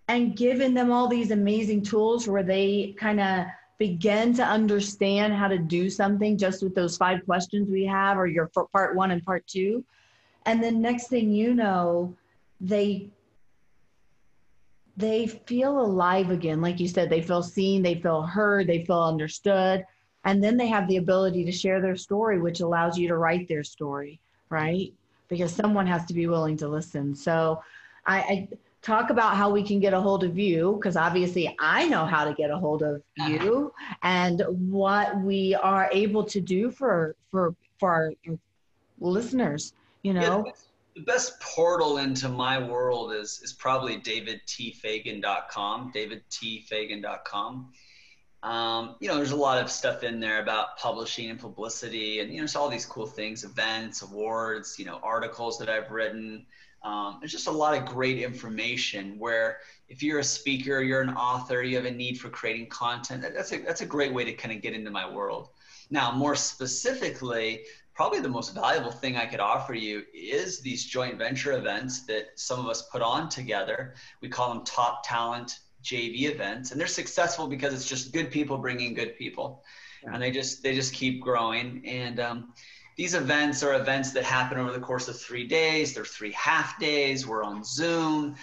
and giving them all these amazing tools where they kind of begin to understand how to do something just with those five questions we have or your part one and part two. And then next thing you know they they feel alive again. Like you said they feel seen they feel heard they feel understood and then they have the ability to share their story which allows you to write their story right? Because someone has to be willing to listen. So i, I talk about how we can get a hold of you because obviously I know how to get a hold of uh-huh. you and what we are able to do for for for our listeners you know? yeah, the best portal into my world is is probably davidtfagan.com davidtfagan.com um, you know there's a lot of stuff in there about publishing and publicity and you know there's all these cool things events awards you know articles that i've written um, there's just a lot of great information where if you're a speaker, you're an author, you have a need for creating content, that's a, that's a great way to kind of get into my world. Now, more specifically, probably the most valuable thing I could offer you is these joint venture events that some of us put on together. We call them top talent JV events, and they're successful because it's just good people bringing good people, yeah. and they just they just keep growing. And um, these events are events that happen over the course of three days. They're three half days. We're on Zoom.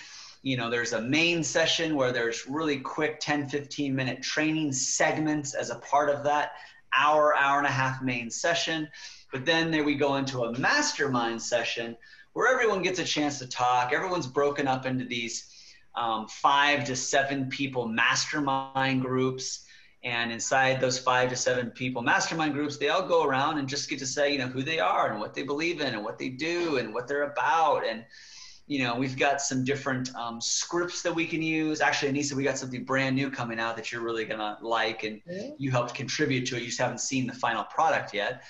You know, there's a main session where there's really quick 10, 15 minute training segments as a part of that hour, hour and a half main session. But then there we go into a mastermind session where everyone gets a chance to talk. Everyone's broken up into these um, five to seven people mastermind groups and inside those five to seven people mastermind groups, they all go around and just get to say, you know, who they are and what they believe in and what they do and what they're about. And, you know, we've got some different um, scripts that we can use. Actually, Annieca, we got something brand new coming out that you're really going to like and you helped contribute to it. You just haven't seen the final product yet.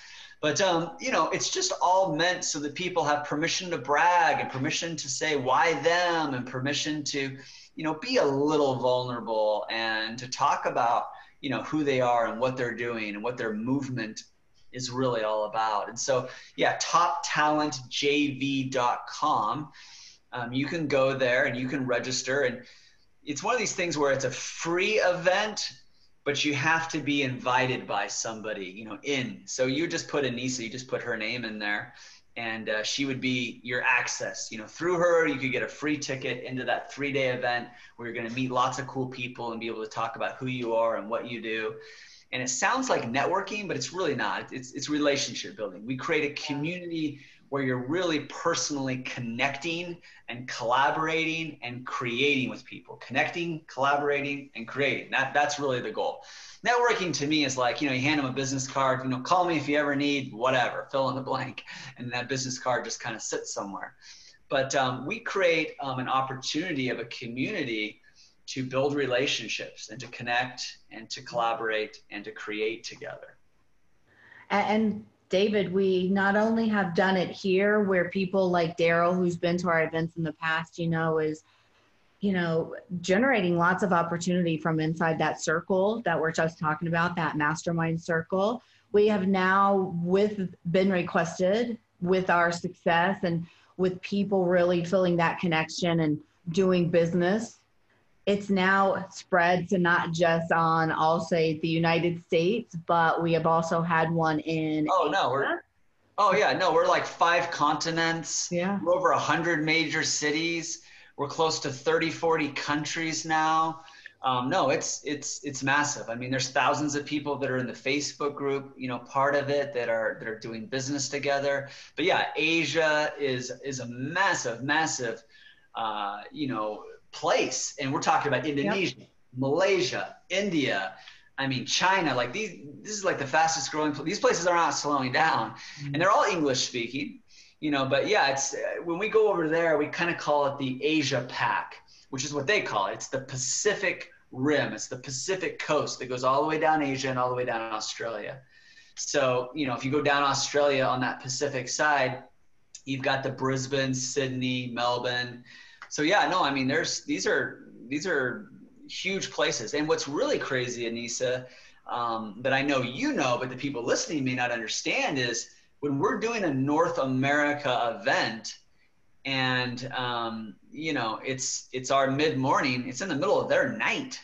But, um, you know, it's just all meant so that people have permission to brag and permission to say why them and permission to, you know, be a little vulnerable and to talk about – you know who they are and what they're doing and what their movement is really all about. And so, yeah, toptalentjv.com. Um, you can go there and you can register. And it's one of these things where it's a free event, but you have to be invited by somebody, you know, in. So you just put Annieca, you just put her name in there and uh, she would be your access. You know, through her, you could get a free ticket into that three-day event where you're going to meet lots of cool people and be able to talk about who you are and what you do. And it sounds like networking, but it's really not. It's it's relationship building. We create a community where you're really personally connecting and collaborating and creating with people. Connecting, collaborating, and creating. That that's really the goal networking to me is like, you know, you hand them a business card, you know, call me if you ever need whatever, fill in the blank. And that business card just kind of sits somewhere. But um, we create um, an opportunity of a community to build relationships and to connect and to collaborate and to create together. And David, we not only have done it here where people like Daryl, who's been to our events in the past, you know, is you know, generating lots of opportunity from inside that circle that we're just talking about, that mastermind circle. We have now with been requested with our success and with people really feeling that connection and doing business. It's now spread to not just on, I'll say, the United States, but we have also had one in. Oh no, we're. Oh yeah, no, we're like five continents. Yeah. We're over a hundred major cities we're close to 30, 40 countries now. Um, no, it's it's it's massive. I mean, there's thousands of people that are in the Facebook group, you know, part of it that are that are doing business together. But yeah, Asia is is a massive, massive, uh, you know, place, and we're talking about Indonesia, yep. Malaysia, India. I mean, China. Like these, this is like the fastest growing. These places are not slowing down, mm-hmm. and they're all English speaking you know, but yeah, it's when we go over there, we kind of call it the Asia Pack, which is what they call it. It's the Pacific Rim. It's the Pacific coast that goes all the way down Asia and all the way down Australia. So, you know, if you go down Australia on that Pacific side, you've got the Brisbane, Sydney, Melbourne. So yeah, no, I mean, there's these are these are huge places. And what's really crazy, Annieca, um, that I know you know, but the people listening may not understand is when we're doing a North America event, and um, you know it's it's our mid morning, it's in the middle of their night,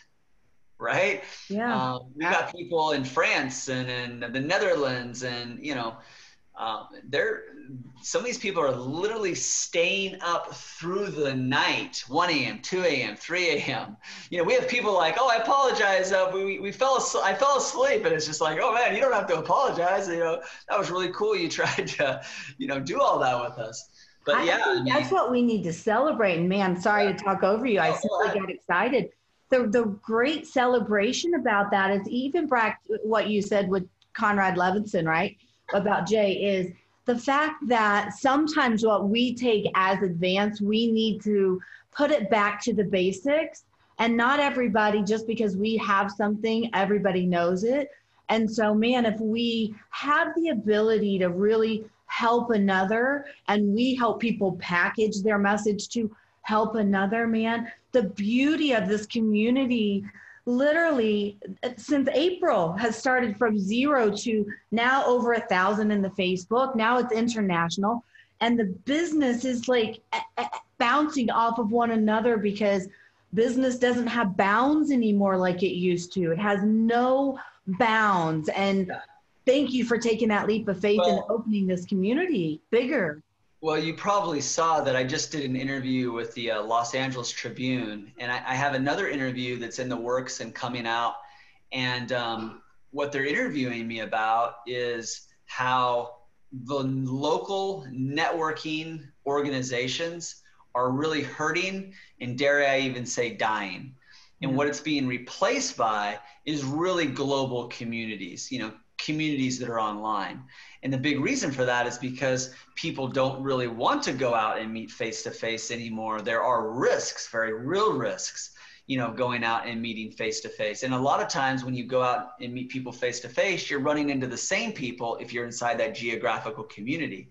right? Yeah. Um, we got people in France and in the Netherlands, and you know, um, they're some of these people are literally staying up through the night 1 a.m 2 a.m 3 a.m you know we have people like oh i apologize uh, we, we fell asleep, i fell asleep and it's just like oh man you don't have to apologize you know that was really cool you tried to you know do all that with us but I yeah I mean, that's what we need to celebrate. And man, sorry Yeah. to talk over you. I No, go simply ahead. got excited. The the great celebration about that is even back what you said with Conrad Levinson, right? About Jay is the fact that sometimes what we take as advanced, we need to put it back to the basics. And not everybody, just because we have something, everybody knows it. And so, man, if we have the ability to really help another and we help people package their message to help another, man, the beauty of this community literally uh, since April has started from zero to now over a thousand in the Facebook. Now it's international. And the business is like bouncing off of one another because business doesn't have bounds anymore like it used to. It has no bounds. And thank you for taking that leap of faith and opening this community bigger. Well, you probably saw that I just did an interview with the uh, Los Angeles Tribune, and I, I have another interview that's in the works and coming out. And um, what they're interviewing me about is how the local networking organizations are really hurting, and dare I even say dying. And what it's being replaced by is really global communities, you know, communities that are online. And the big reason for that is because people don't really want to go out and meet face to face anymore. There are risks, very real risks, you know, going out and meeting face to face. And a lot of times when you go out and meet people face to face, you're running into the same people if you're inside that geographical community.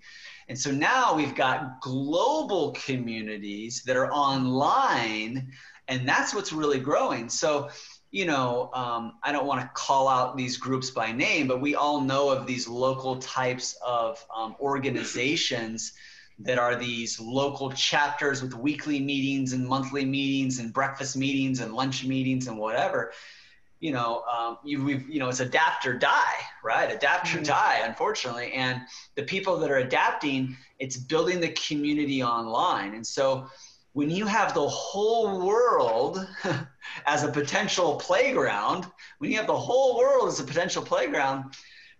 And so now we've got global communities that are online, and that's what's really growing. So, you know, um, I don't want to call out these groups by name, but we all know of these local types of um, organizations that are these local chapters with weekly meetings and monthly meetings and breakfast meetings and lunch meetings and whatever. You know, um, you we've, you know, it's adapt or die, right? Adapt or Mhm. die, unfortunately. And the people that are adapting, it's building the community online. And so, when you have the whole world as a potential playground, when you have the whole world as a potential playground,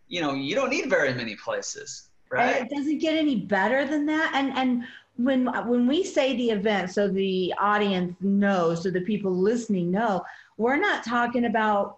you know, you don't need very many places, right? And it doesn't get any better than that. And and when when we say the event, so the audience knows, so the people listening know, we're not talking about.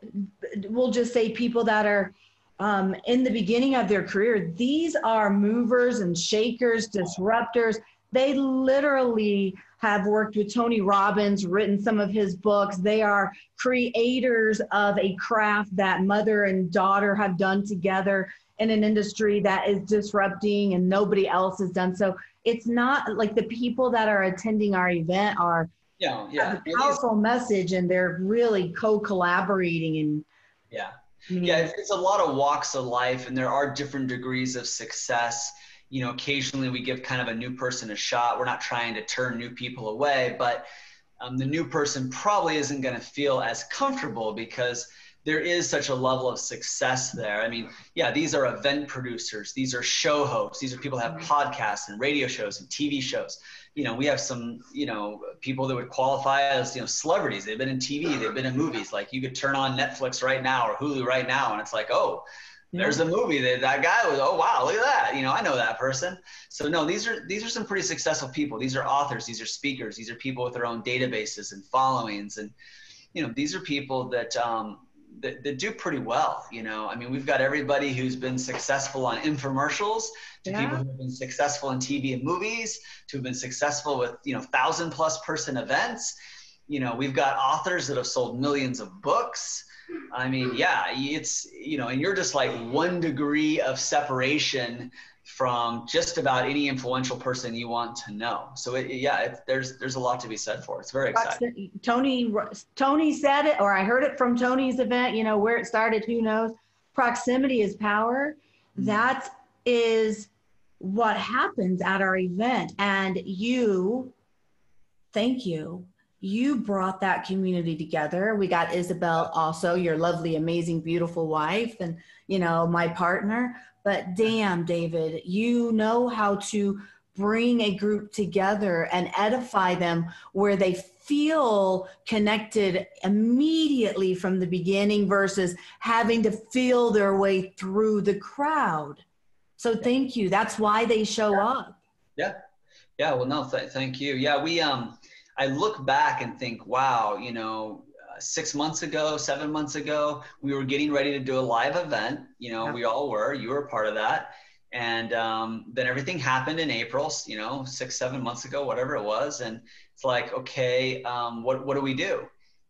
We'll just say people that are um, in the beginning of their career. These are movers and shakers, disruptors. They literally have worked with Tony Robbins, written some of his books. They are creators of a craft that mother and daughter have done together in an industry that is disrupting and nobody else has done so. It's not like the people that are attending our event are Yeah, yeah, have a powerful message and they're really co-collaborating and yeah. Yeah, it's, it's a lot of walks of life, and there are different degrees of success. You know, occasionally we give kind of a new person a shot. We're not trying to turn new people away, but um, the new person probably isn't going to feel as comfortable because there is such a level of success there. I mean, yeah, these are event producers, these are show hosts, these are people that have podcasts and radio shows and TV shows. You know, we have some, you know, people that would qualify as, you know, celebrities. They've been in TV, they've been in movies. Like you could turn on Netflix right now or Hulu right now, and it's like, oh, there's a movie that that guy was. Oh wow, look at that. You know, I know that person. So no, these are these are some pretty successful people. These are authors. These are speakers. These are people with their own databases and followings, and you know, these are people that um, that, that do pretty well. You know, I mean, we've got everybody who's been successful on infomercials to Yeah. people who've been successful in TV and movies, to have been successful with you know thousand plus person events. You know, we've got authors that have sold millions of books. I mean, yeah, it's you know, and you're just like one degree of separation, from just about any influential person you want to know. So it, yeah, it, there's there's a lot to be said for it. It's very exciting. Tony Tony said it, or I heard it from Tony's event. You know where it started. Who knows? Proximity is power. Mm-hmm. That is what happens at our event, and you. Thank you. You brought that community together. We got Isabel, also your lovely, amazing, beautiful wife, and you know my partner but damn, David, you know how to bring a group together and edify them where they feel connected immediately from the beginning versus having to feel their way through the crowd. So thank you. That's why they show yeah. up. Yeah. Yeah. Well, no, th- thank you. Yeah. We, um, I look back and think, wow, you know, six months ago, seven months ago, we were getting ready to do a live event. You know, yeah. we all were. You were part of that. And um, then everything happened in April, you know, six, seven months ago, whatever it was. And it's like, okay, um, what, what do we do?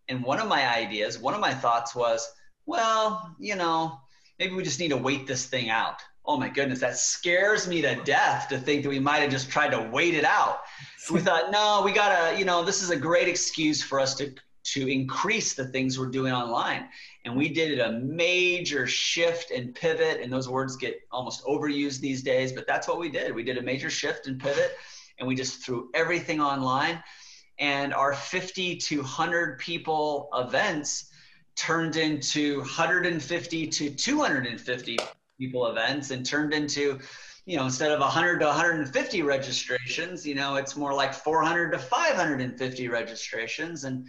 And one of my ideas, one of my thoughts was, well, you know, maybe we just need to wait this thing out. Oh my goodness, that scares me to death to think that we might have just tried to wait it out. So we thought, no, we gotta, you know, this is a great excuse for us to to increase the things we're doing online. And we did a major shift and pivot, and those words get almost overused these days, but that's what we did. We did a major shift and pivot, and we just threw everything online. And our 50 to 100 people events turned into 150 to 250 people events and turned into you know instead of 100 to 150 registrations you know it's more like 400 to 550 registrations. And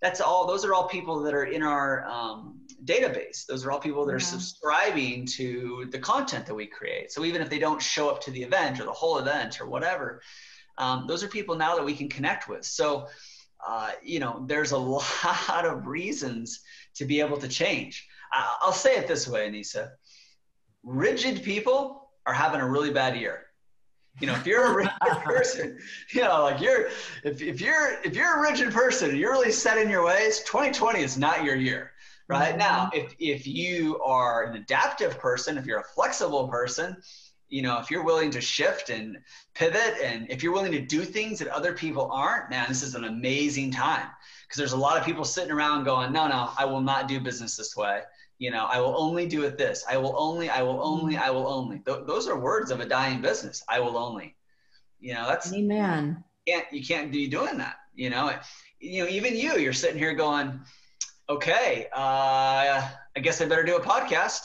that's all those are all people that are in our um, database. Those are all people that are subscribing to the content that we create. So even if they don't show up to the event or the whole event or whatever um, those are people now that we can connect with. So uh, you know there's a lot of reasons to be able to change. I'll say it this way Annieca rigid people are having a really bad year you know, if you're a rigid person, you know, like you're, if, if you're, if you're a rigid person and you're really set in your ways, 2020 is not your year, right? Mm-hmm. Now, if, if you are an adaptive person, if you're a flexible person, you know, if you're willing to shift and pivot and if you're willing to do things that other people aren't, man, this is an amazing time because there's a lot of people sitting around going, no, no, I will not do business this way you know i will only do it this. I will only i will only i will only. Th- those are words of a dying business. I will only. You know that's amen. You can't you can't be doing that you know? You know even you you're sitting here going okay uh, i guess i better do a podcast.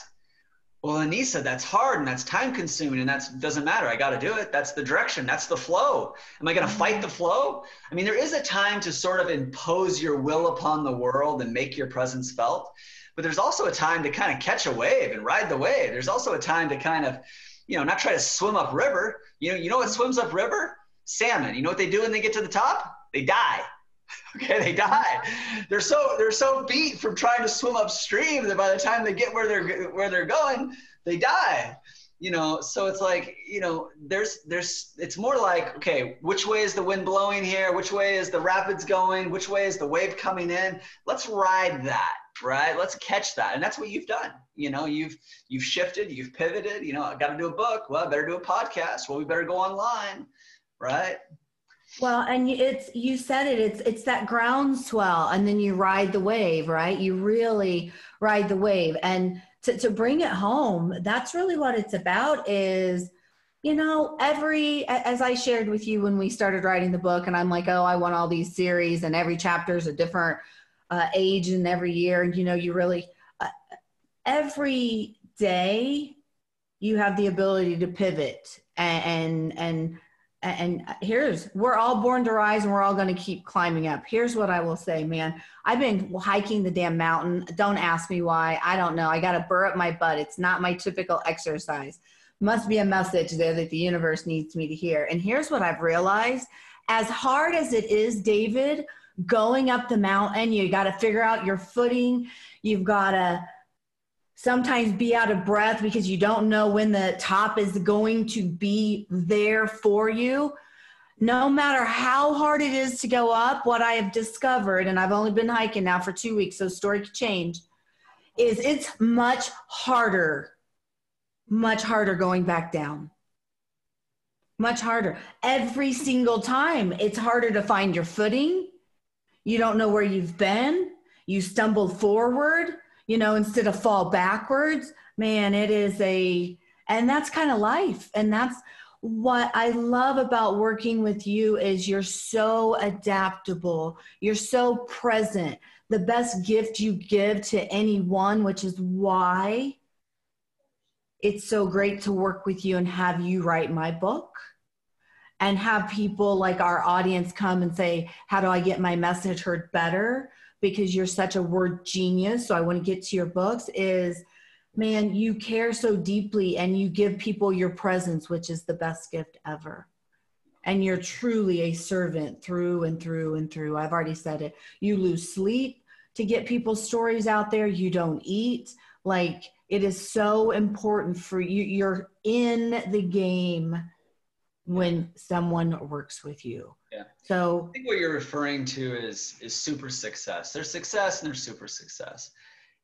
Well Annieca that's hard and that's time consuming and that doesn't matter. I got to do it. That's the direction. That's the flow. Am i going to fight the flow? I mean there is a time to sort of impose your will upon the world and make your presence felt but there's also a time to kind of catch a wave and ride the wave. There's also a time to kind of, you know, not try to swim up river. You know, you know what swims up river? Salmon. You know what they do when they get to the top? They die. okay, they die. They're so they're so beat from trying to swim upstream that by the time they get where they're where they're going, they die you know so it's like you know there's there's it's more like okay which way is the wind blowing here? Which way is the rapids going? Which way is the wave coming in? Let's ride that right? Let's catch that. And that's what you've done. You know you've you've shifted you've pivoted you know i got to do a book. Well i better do a podcast. Well we better go online right? Well and it's you said it it's it's that groundswell and then you ride the wave right? You really ride the wave. And to, to bring it home that's really what it's about is you know every as i shared with you when we started writing the book and i'm like oh i want all these series and every chapter is a different uh, age and every year. And you know you really uh, every day you have the ability to pivot and and and, and uh, here's we're all born to rise and we're all going to keep climbing up. Here's what i will say man. I've been hiking the damn mountain. Don't ask me why. I don't know. I got to burr up my butt. It's not my typical exercise. Must be a message there that the universe needs me to hear. And here's what i've realized. As hard as it is david going up the mountain. You got to figure out your footing. You've got to sometimes be out of breath because you don't know when the top is going to be there for you. No matter how hard it is to go up, what I have discovered, and I've only been hiking now for two weeks, so story could change, is it's much harder, much harder going back down. Much harder. Every single time, it's harder to find your footing. You don't know where you've been. You stumble forward, you know, instead of fall backwards. Man, it is a, and that's kind of life. And that's what I love about working with you is you're so adaptable. You're so present. The best gift you give to anyone, which is why it's so great to work with you and have you write my book and have people like our audience come and say, How do I get my message heard better? Because you're such a word genius. So I want to get to your books is man, you care so deeply and you give people your presence, which is the best gift ever. And you're truly a servant through and through and through. I've already said it. You lose sleep to get people's stories out there. You don't eat. Like it is so important for you you're in the game when someone works with you yeah. So i think what you're referring to is is super success. There's success and there's super success.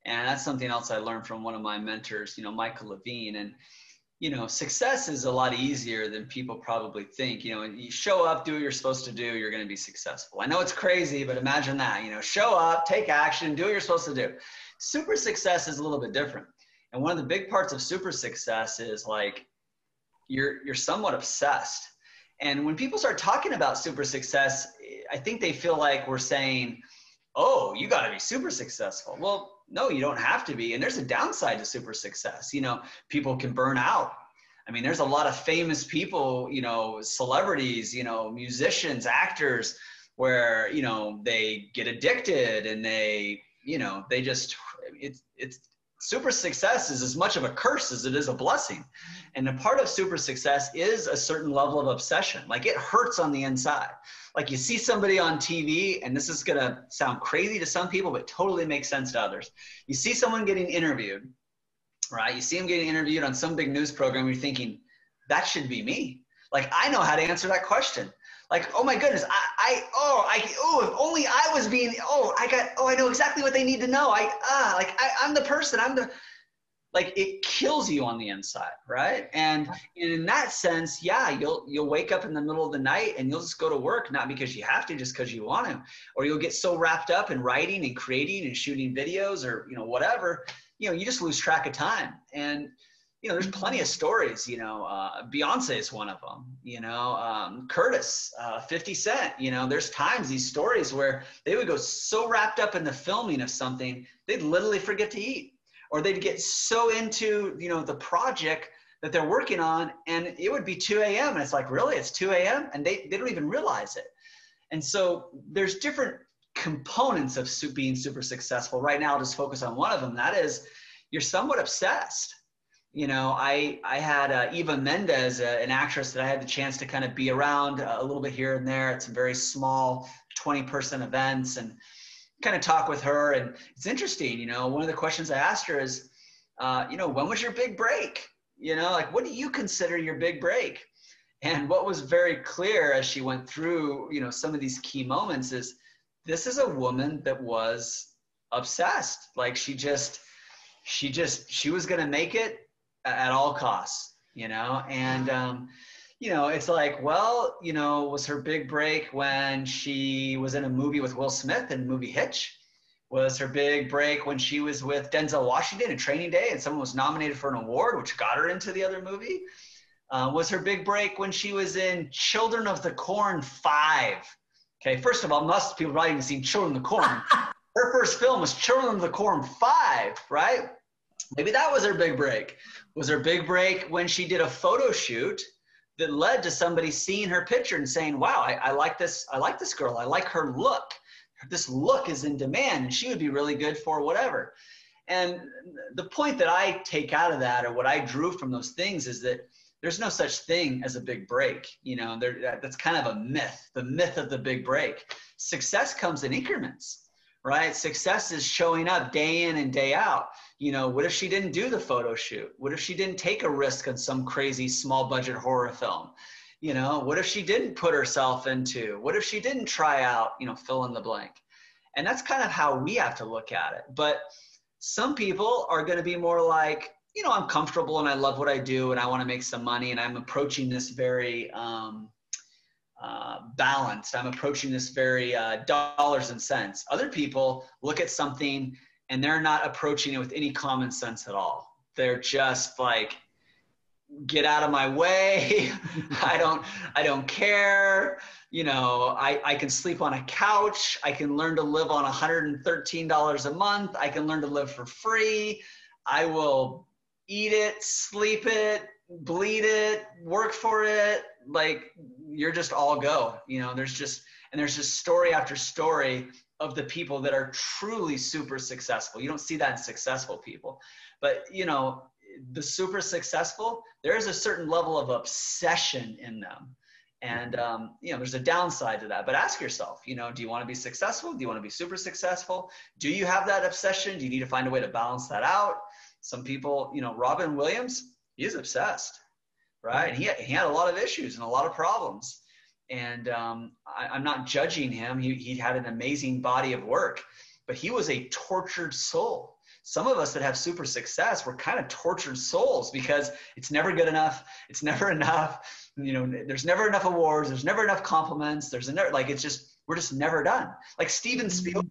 And that's something else i learned from one of my mentors you know michael levine. And you know success is a lot easier than people probably think. You know you show up do what you're supposed to do you're going to be successful. I know it's crazy but imagine that you know show up take action do what you're supposed to do. Super success is a little bit different. And one of the big parts of super success is like you're you're somewhat obsessed. And when people start talking about super success, I think they feel like we're saying, "Oh, you got to be super successful." Well, no, you don't have to be. And there's a downside to super success. You know, people can burn out. I mean, there's a lot of famous people, you know, celebrities, you know, musicians, actors, where you know they get addicted and they, you know, they just it's it's super success is as much of a curse as it is a blessing. And a part of super success is a certain level of obsession. Like it hurts on the inside. Like you see somebody on TV, and this is going to sound crazy to some people, but totally makes sense to others. You see someone getting interviewed, right? You see them getting interviewed on some big news program, you're thinking, that should be me. Like I know how to answer that question like oh my goodness i, I oh i oh if only i was being oh i got oh i know exactly what they need to know. I ah like I, i'm the person i'm the like it kills you on the inside right? And, and in that sense yeah you'll you'll wake up in the middle of the night and you'll just go to work not because you have to just because you want to or you'll get so wrapped up in writing and creating and shooting videos or you know whatever you know you just lose track of time. And you know, there's plenty of stories. You know, uh, Beyonce is one of them. You know, um, Curtis, uh, 50 Cent. You know, there's times these stories where they would go so wrapped up in the filming of something, they'd literally forget to eat, or they'd get so into you know the project that they're working on, and it would be 2 a.m. and it's like, really, it's 2 a.m. and they they don't even realize it. And so there's different components of being super successful. Right now, I'll just focus on one of them. That is, you're somewhat obsessed you know, I I had uh, Eva Mendes, uh, an actress that I had the chance to kind of be around uh, a little bit here and there at some very small 20 person events and kind of talk with her. And it's interesting, you know, one of the questions I asked her is, uh, you know, when was your big break? You know, like what do you consider your big break? And what was very clear as she went through, you know, some of these key moments is this is a woman that was obsessed. Like she just, she just, she was going to make it at all costs, you know? And, um, you know, it's like, well, you know, was her big break when she was in a movie with Will Smith in movie Hitch? Was her big break when she was with Denzel Washington in Training Day and someone was nominated for an award, which got her into the other movie? Uh, was her big break when she was in Children of the Corn 5? Okay, first of all, most people probably haven't seen Children of the Corn. her first film was Children of the Corn 5, right? Maybe that was her big break was her big break when she did a photo shoot that led to somebody seeing her picture and saying, wow, I, I like this, I like this girl. I like her look. This look is in demand and she would be really good for whatever. And the point that I take out of that or what I drew from those things is that there's no such thing as a big break. You know, there, that's kind of a myth, the myth of the big break. Success comes in increments, right? Success is showing up day in and day out you know, what if she didn't do the photo shoot? What if she didn't take a risk on some crazy small budget horror film? You know, what if she didn't put herself into? What if she didn't try out, you know, fill in the blank? And that's kind of how we have to look at it. But some people are going to be more like, you know, I'm comfortable and I love what I do and I want to make some money and I'm approaching this very um, uh, balanced. I'm approaching this very uh, dollars and cents. Other people look at something and they're not approaching it with any common sense at all. They're just like, get out of my way. I don't, I don't care. You know, I, I can sleep on a couch. I can learn to live on $113 a month. I can learn to live for free. I will eat it, sleep it, bleed it, work for it. Like you're just all go. You know, there's just and there's just story after story of the people that are truly super successful. You don't see that in successful people. But you know, the super successful, there is a certain level of obsession in them. And um, you know, there's a downside to that. But ask yourself, you know, do you want to be successful? Do you want to be super successful? Do you have that obsession? Do you need to find a way to balance that out? Some people, you know, Robin Williams, he's obsessed, right? And He, he had a lot of issues and a lot of problems. And um, I, am not judging him. He, he had an amazing body of work, but he was a tortured soul. Some of us that have super success, we're kind of tortured souls because it's never good enough. It's never enough. You know, there's never enough awards. There's never enough compliments. There's never, like, it's just, we're just never done. Like Steven mm-hmm. Spielberg,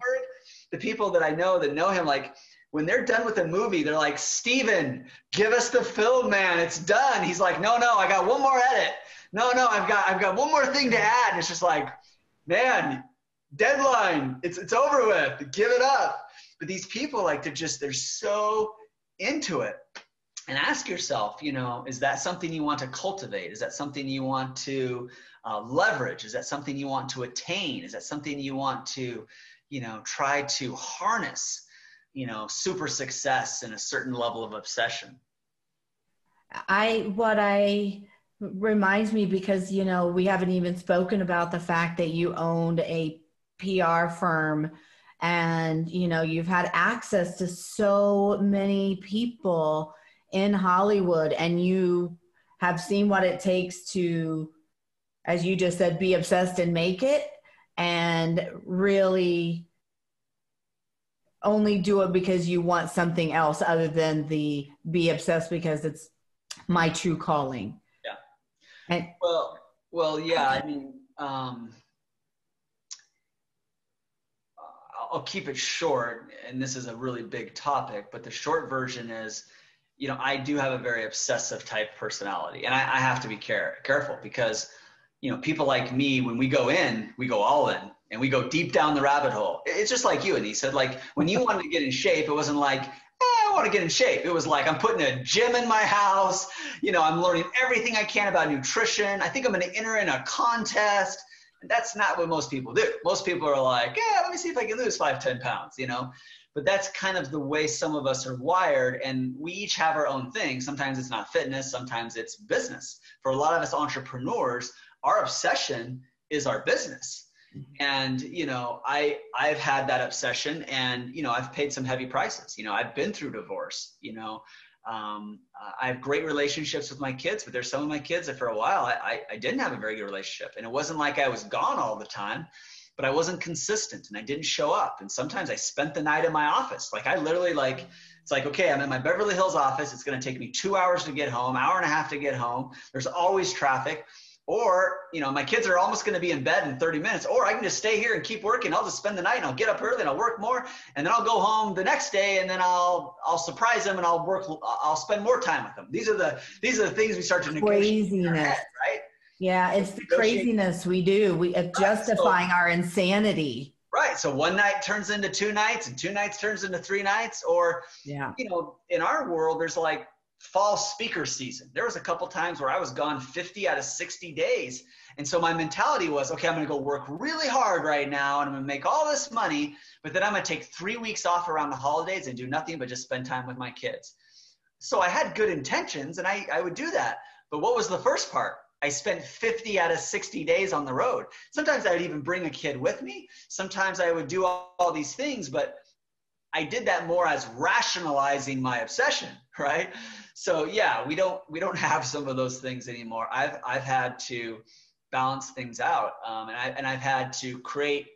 the people that I know that know him, like when they're done with the movie, they're like, Steven, give us the film, man. It's done. He's like, no, no, I got one more edit. No, no, I've got I've got one more thing to add. And it's just like, man, deadline. It's it's over with. Give it up. But these people like to just they're so into it. And ask yourself, you know, is that something you want to cultivate? Is that something you want to uh, leverage? Is that something you want to attain? Is that something you want to, you know, try to harness? You know super success and a certain level of obsession. I what i reminds me because you know we haven't even spoken about the fact that you owned a pr firm and you know you've had access to so many people in hollywood and you have seen what it takes to as you just said be obsessed and make it and really only do it because you want something else other than the be obsessed because it's my true calling. Yeah. And, well, well, yeah. I mean, um, I'll keep it short, and this is a really big topic. But the short version is, you know, I do have a very obsessive type personality, and I, I have to be care, careful because, you know, people like me, when we go in, we go all in and we go deep down the rabbit hole. It's just like you and he said, like when you wanted to get in shape, it wasn't like, eh, I want to get in shape. It was like I'm putting a gym in my house. You know, I'm learning everything I can about nutrition. I think I'm going to enter in a contest. And that's not what most people do. Most people are like, yeah, let me see if I can lose five, 10 pounds, you know? But that's kind of the way some of us are wired. And we each have our own thing. Sometimes it's not fitness, sometimes it's business. For a lot of us entrepreneurs, our obsession is our business and you know i i've had that obsession and you know i've paid some heavy prices. You know i've been through divorce you know um, i have great relationships with my kids but there's some of my kids that for a while I, I, I didn't have a very good relationship. And it wasn't like i was gone all the time but i wasn't consistent and i didn't show up. And sometimes i spent the night in my office. Like i literally like it's like okay i'm in my beverly hills office. It's going to take me two hours to get home hour and a half to get home. There's always traffic or, you know, my kids are almost going to be in bed in 30 minutes, or I can just stay here and keep working. I'll just spend the night and I'll get up early and I'll work more. And then I'll go home the next day and then I'll, I'll surprise them and I'll work, I'll spend more time with them. These are the, these are the things we start to negotiate. Craziness. Head, right? Yeah. It's the craziness we do. We uh, justifying so, our insanity. Right. So one night turns into two nights and two nights turns into three nights. Or, yeah. you know, in our world, there's like fall speaker season. There was a couple times where I was gone 50 out of 60 days. And so my mentality was, okay, I'm going to go work really hard right now and I'm going to make all this money, but then I'm going to take 3 weeks off around the holidays and do nothing but just spend time with my kids. So I had good intentions and I, I would do that. But what was the first part? I spent 50 out of 60 days on the road. Sometimes I would even bring a kid with me. Sometimes I would do all, all these things, but I did that more as rationalizing my obsession, right? so yeah, we don't we don't have some of those things anymore. I've I've had to balance things out, um, and I and I've had to create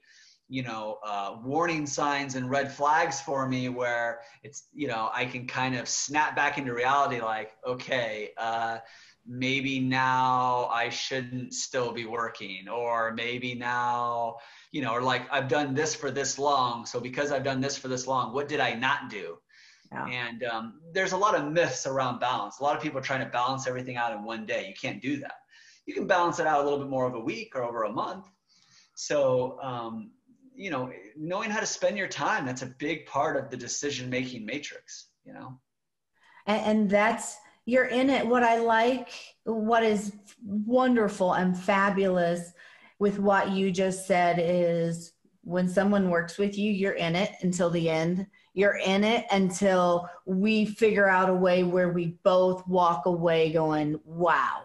you know uh, warning signs and red flags for me where it's you know i can kind of snap back into reality like okay uh, maybe now i shouldn't still be working or maybe now you know or like i've done this for this long so because i've done this for this long what did i not do? Yeah. and um, there's a lot of myths around balance. A lot of people are trying to balance everything out in one day. You can't do that. You can balance it out a little bit more of a week or over a month. So um, you know knowing how to spend your time that's a big part of the decision making matrix you know? And, and that's you're in it. What i like what is wonderful and fabulous with what you just said is when someone works with you you're in it until the end. You're in it until we figure out a way where we both walk away going wow.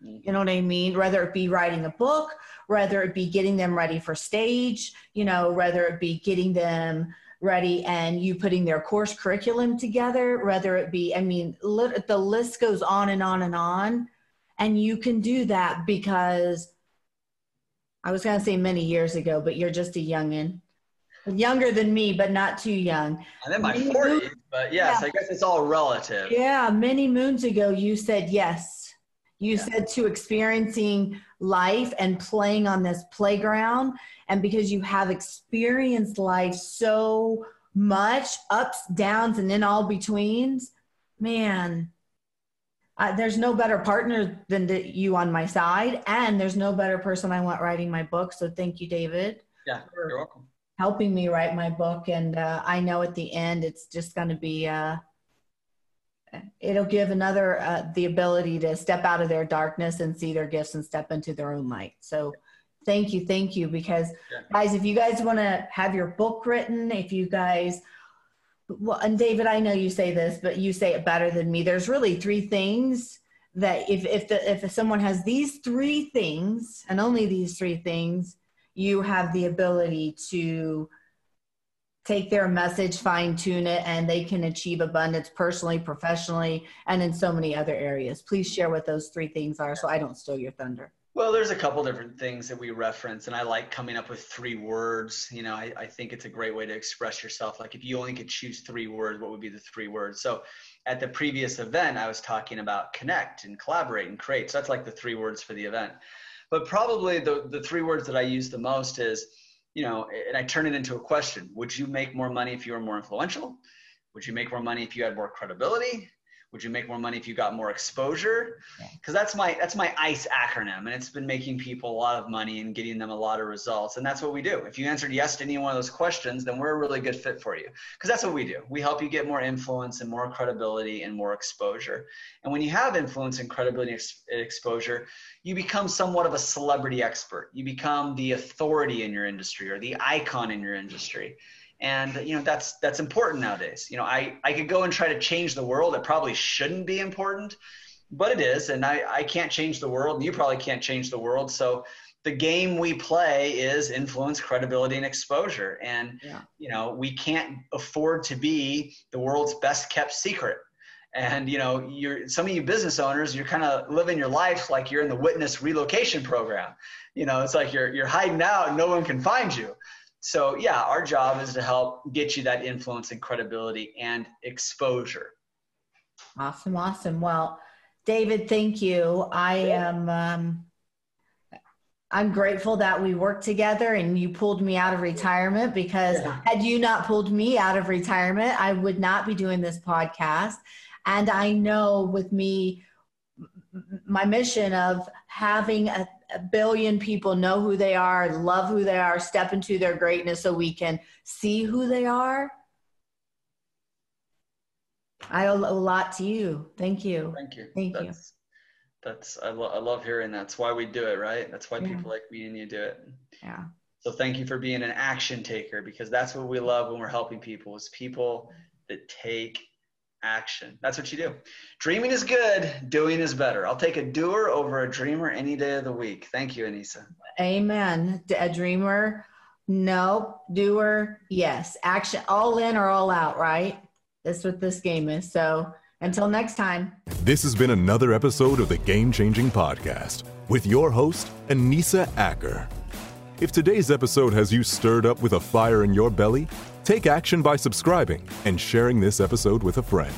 You know what I mean? Whether it be writing a book, whether it be getting them ready for stage, you know, whether it be getting them ready and you putting their course curriculum together, whether it be, I mean, lit, the list goes on and on and on. And you can do that because I was going to say many years ago, but you're just a youngin. Younger than me, but not too young. I'm in my 40s, but yes, yeah. I guess it's all relative. Yeah, many moons ago, you said yes you yeah. said to experiencing life and playing on this playground. And because you have experienced life so much, ups, downs, and then all betweens, man, uh, there's no better partner than the, you on my side. And there's no better person I want writing my book. So thank you, David. Yeah, you're welcome. Helping me write my book. And uh, I know at the end, it's just going to be. Uh, it'll give another uh, the ability to step out of their darkness and see their gifts and step into their own light so thank you thank you because yeah. guys if you guys want to have your book written if you guys well and david i know you say this but you say it better than me there's really three things that if if the, if someone has these three things and only these three things you have the ability to take their message, fine tune it, and they can achieve abundance personally, professionally, and in so many other areas. Please share what those three things are so I don't steal your thunder. Well, there's a couple different things that we reference, and I like coming up with three words. You know, I, I think it's a great way to express yourself. Like, if you only could choose three words, what would be the three words? So, at the previous event, I was talking about connect and collaborate and create. So, that's like the three words for the event. But probably the, the three words that I use the most is you know, and I turn it into a question. Would you make more money if you were more influential? Would you make more money if you had more credibility? Would you make more money if you got more exposure? Because that's my that's my ice acronym and it's been making people a lot of money and getting them a lot of results and that's what we do. If you answered yes to any one of those questions then we're a really good fit for you because that's what we do. We help you get more influence and more credibility and more exposure and when you have influence and credibility and exposure you become somewhat of a celebrity expert. You become the authority in your industry or the icon in your industry and you know that's that's important nowadays. You know i i could go and try to change the world. It probably shouldn't be important but it is. And i i can't change the world and you probably can't change the world. So the game we play is influence credibility and exposure. And yeah. you know we can't afford to be the world's best kept secret. And you know you're some of you business owners you're kind of living your life like you're in the witness relocation program. You know it's like you're you're hiding out. And no one can find you so yeah, our job is to help get you that influence and credibility and exposure. Awesome, awesome. Well, David, thank you. I am um, I'm grateful that we worked together and you pulled me out of retirement because yeah. had you not pulled me out of retirement, I would not be doing this podcast. And I know with me my mission of having a, a, billion people know who they are, love who they are, step into their greatness so we can see who they are. I owe a lot to you. Thank you. Thank you. Thank that's, you. That's I, lo- I love hearing that. That's why we do it, right? That's why yeah. people like me and you do it. Yeah. So thank you for being an action taker because that's what we love when we're helping people is people that take action. That's what you do. Dreaming is good, doing is better. I'll take a doer over a dreamer any day of the week. Thank you, Annieca. Amen. A dreamer, no. Doer, yes. Action, all in or all out, right? That's what this game is. So until next time. This has been another episode of the Game Changing Podcast with your host, Annieca Acker. If today's episode has you stirred up with a fire in your belly, take action by subscribing and sharing this episode with a friend.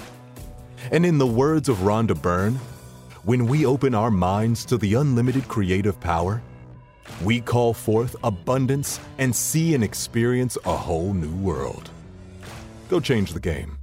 And in the words of Rhonda Byrne, when we open our minds to the unlimited creative power, we call forth abundance and see and experience a whole new world. Go change the game.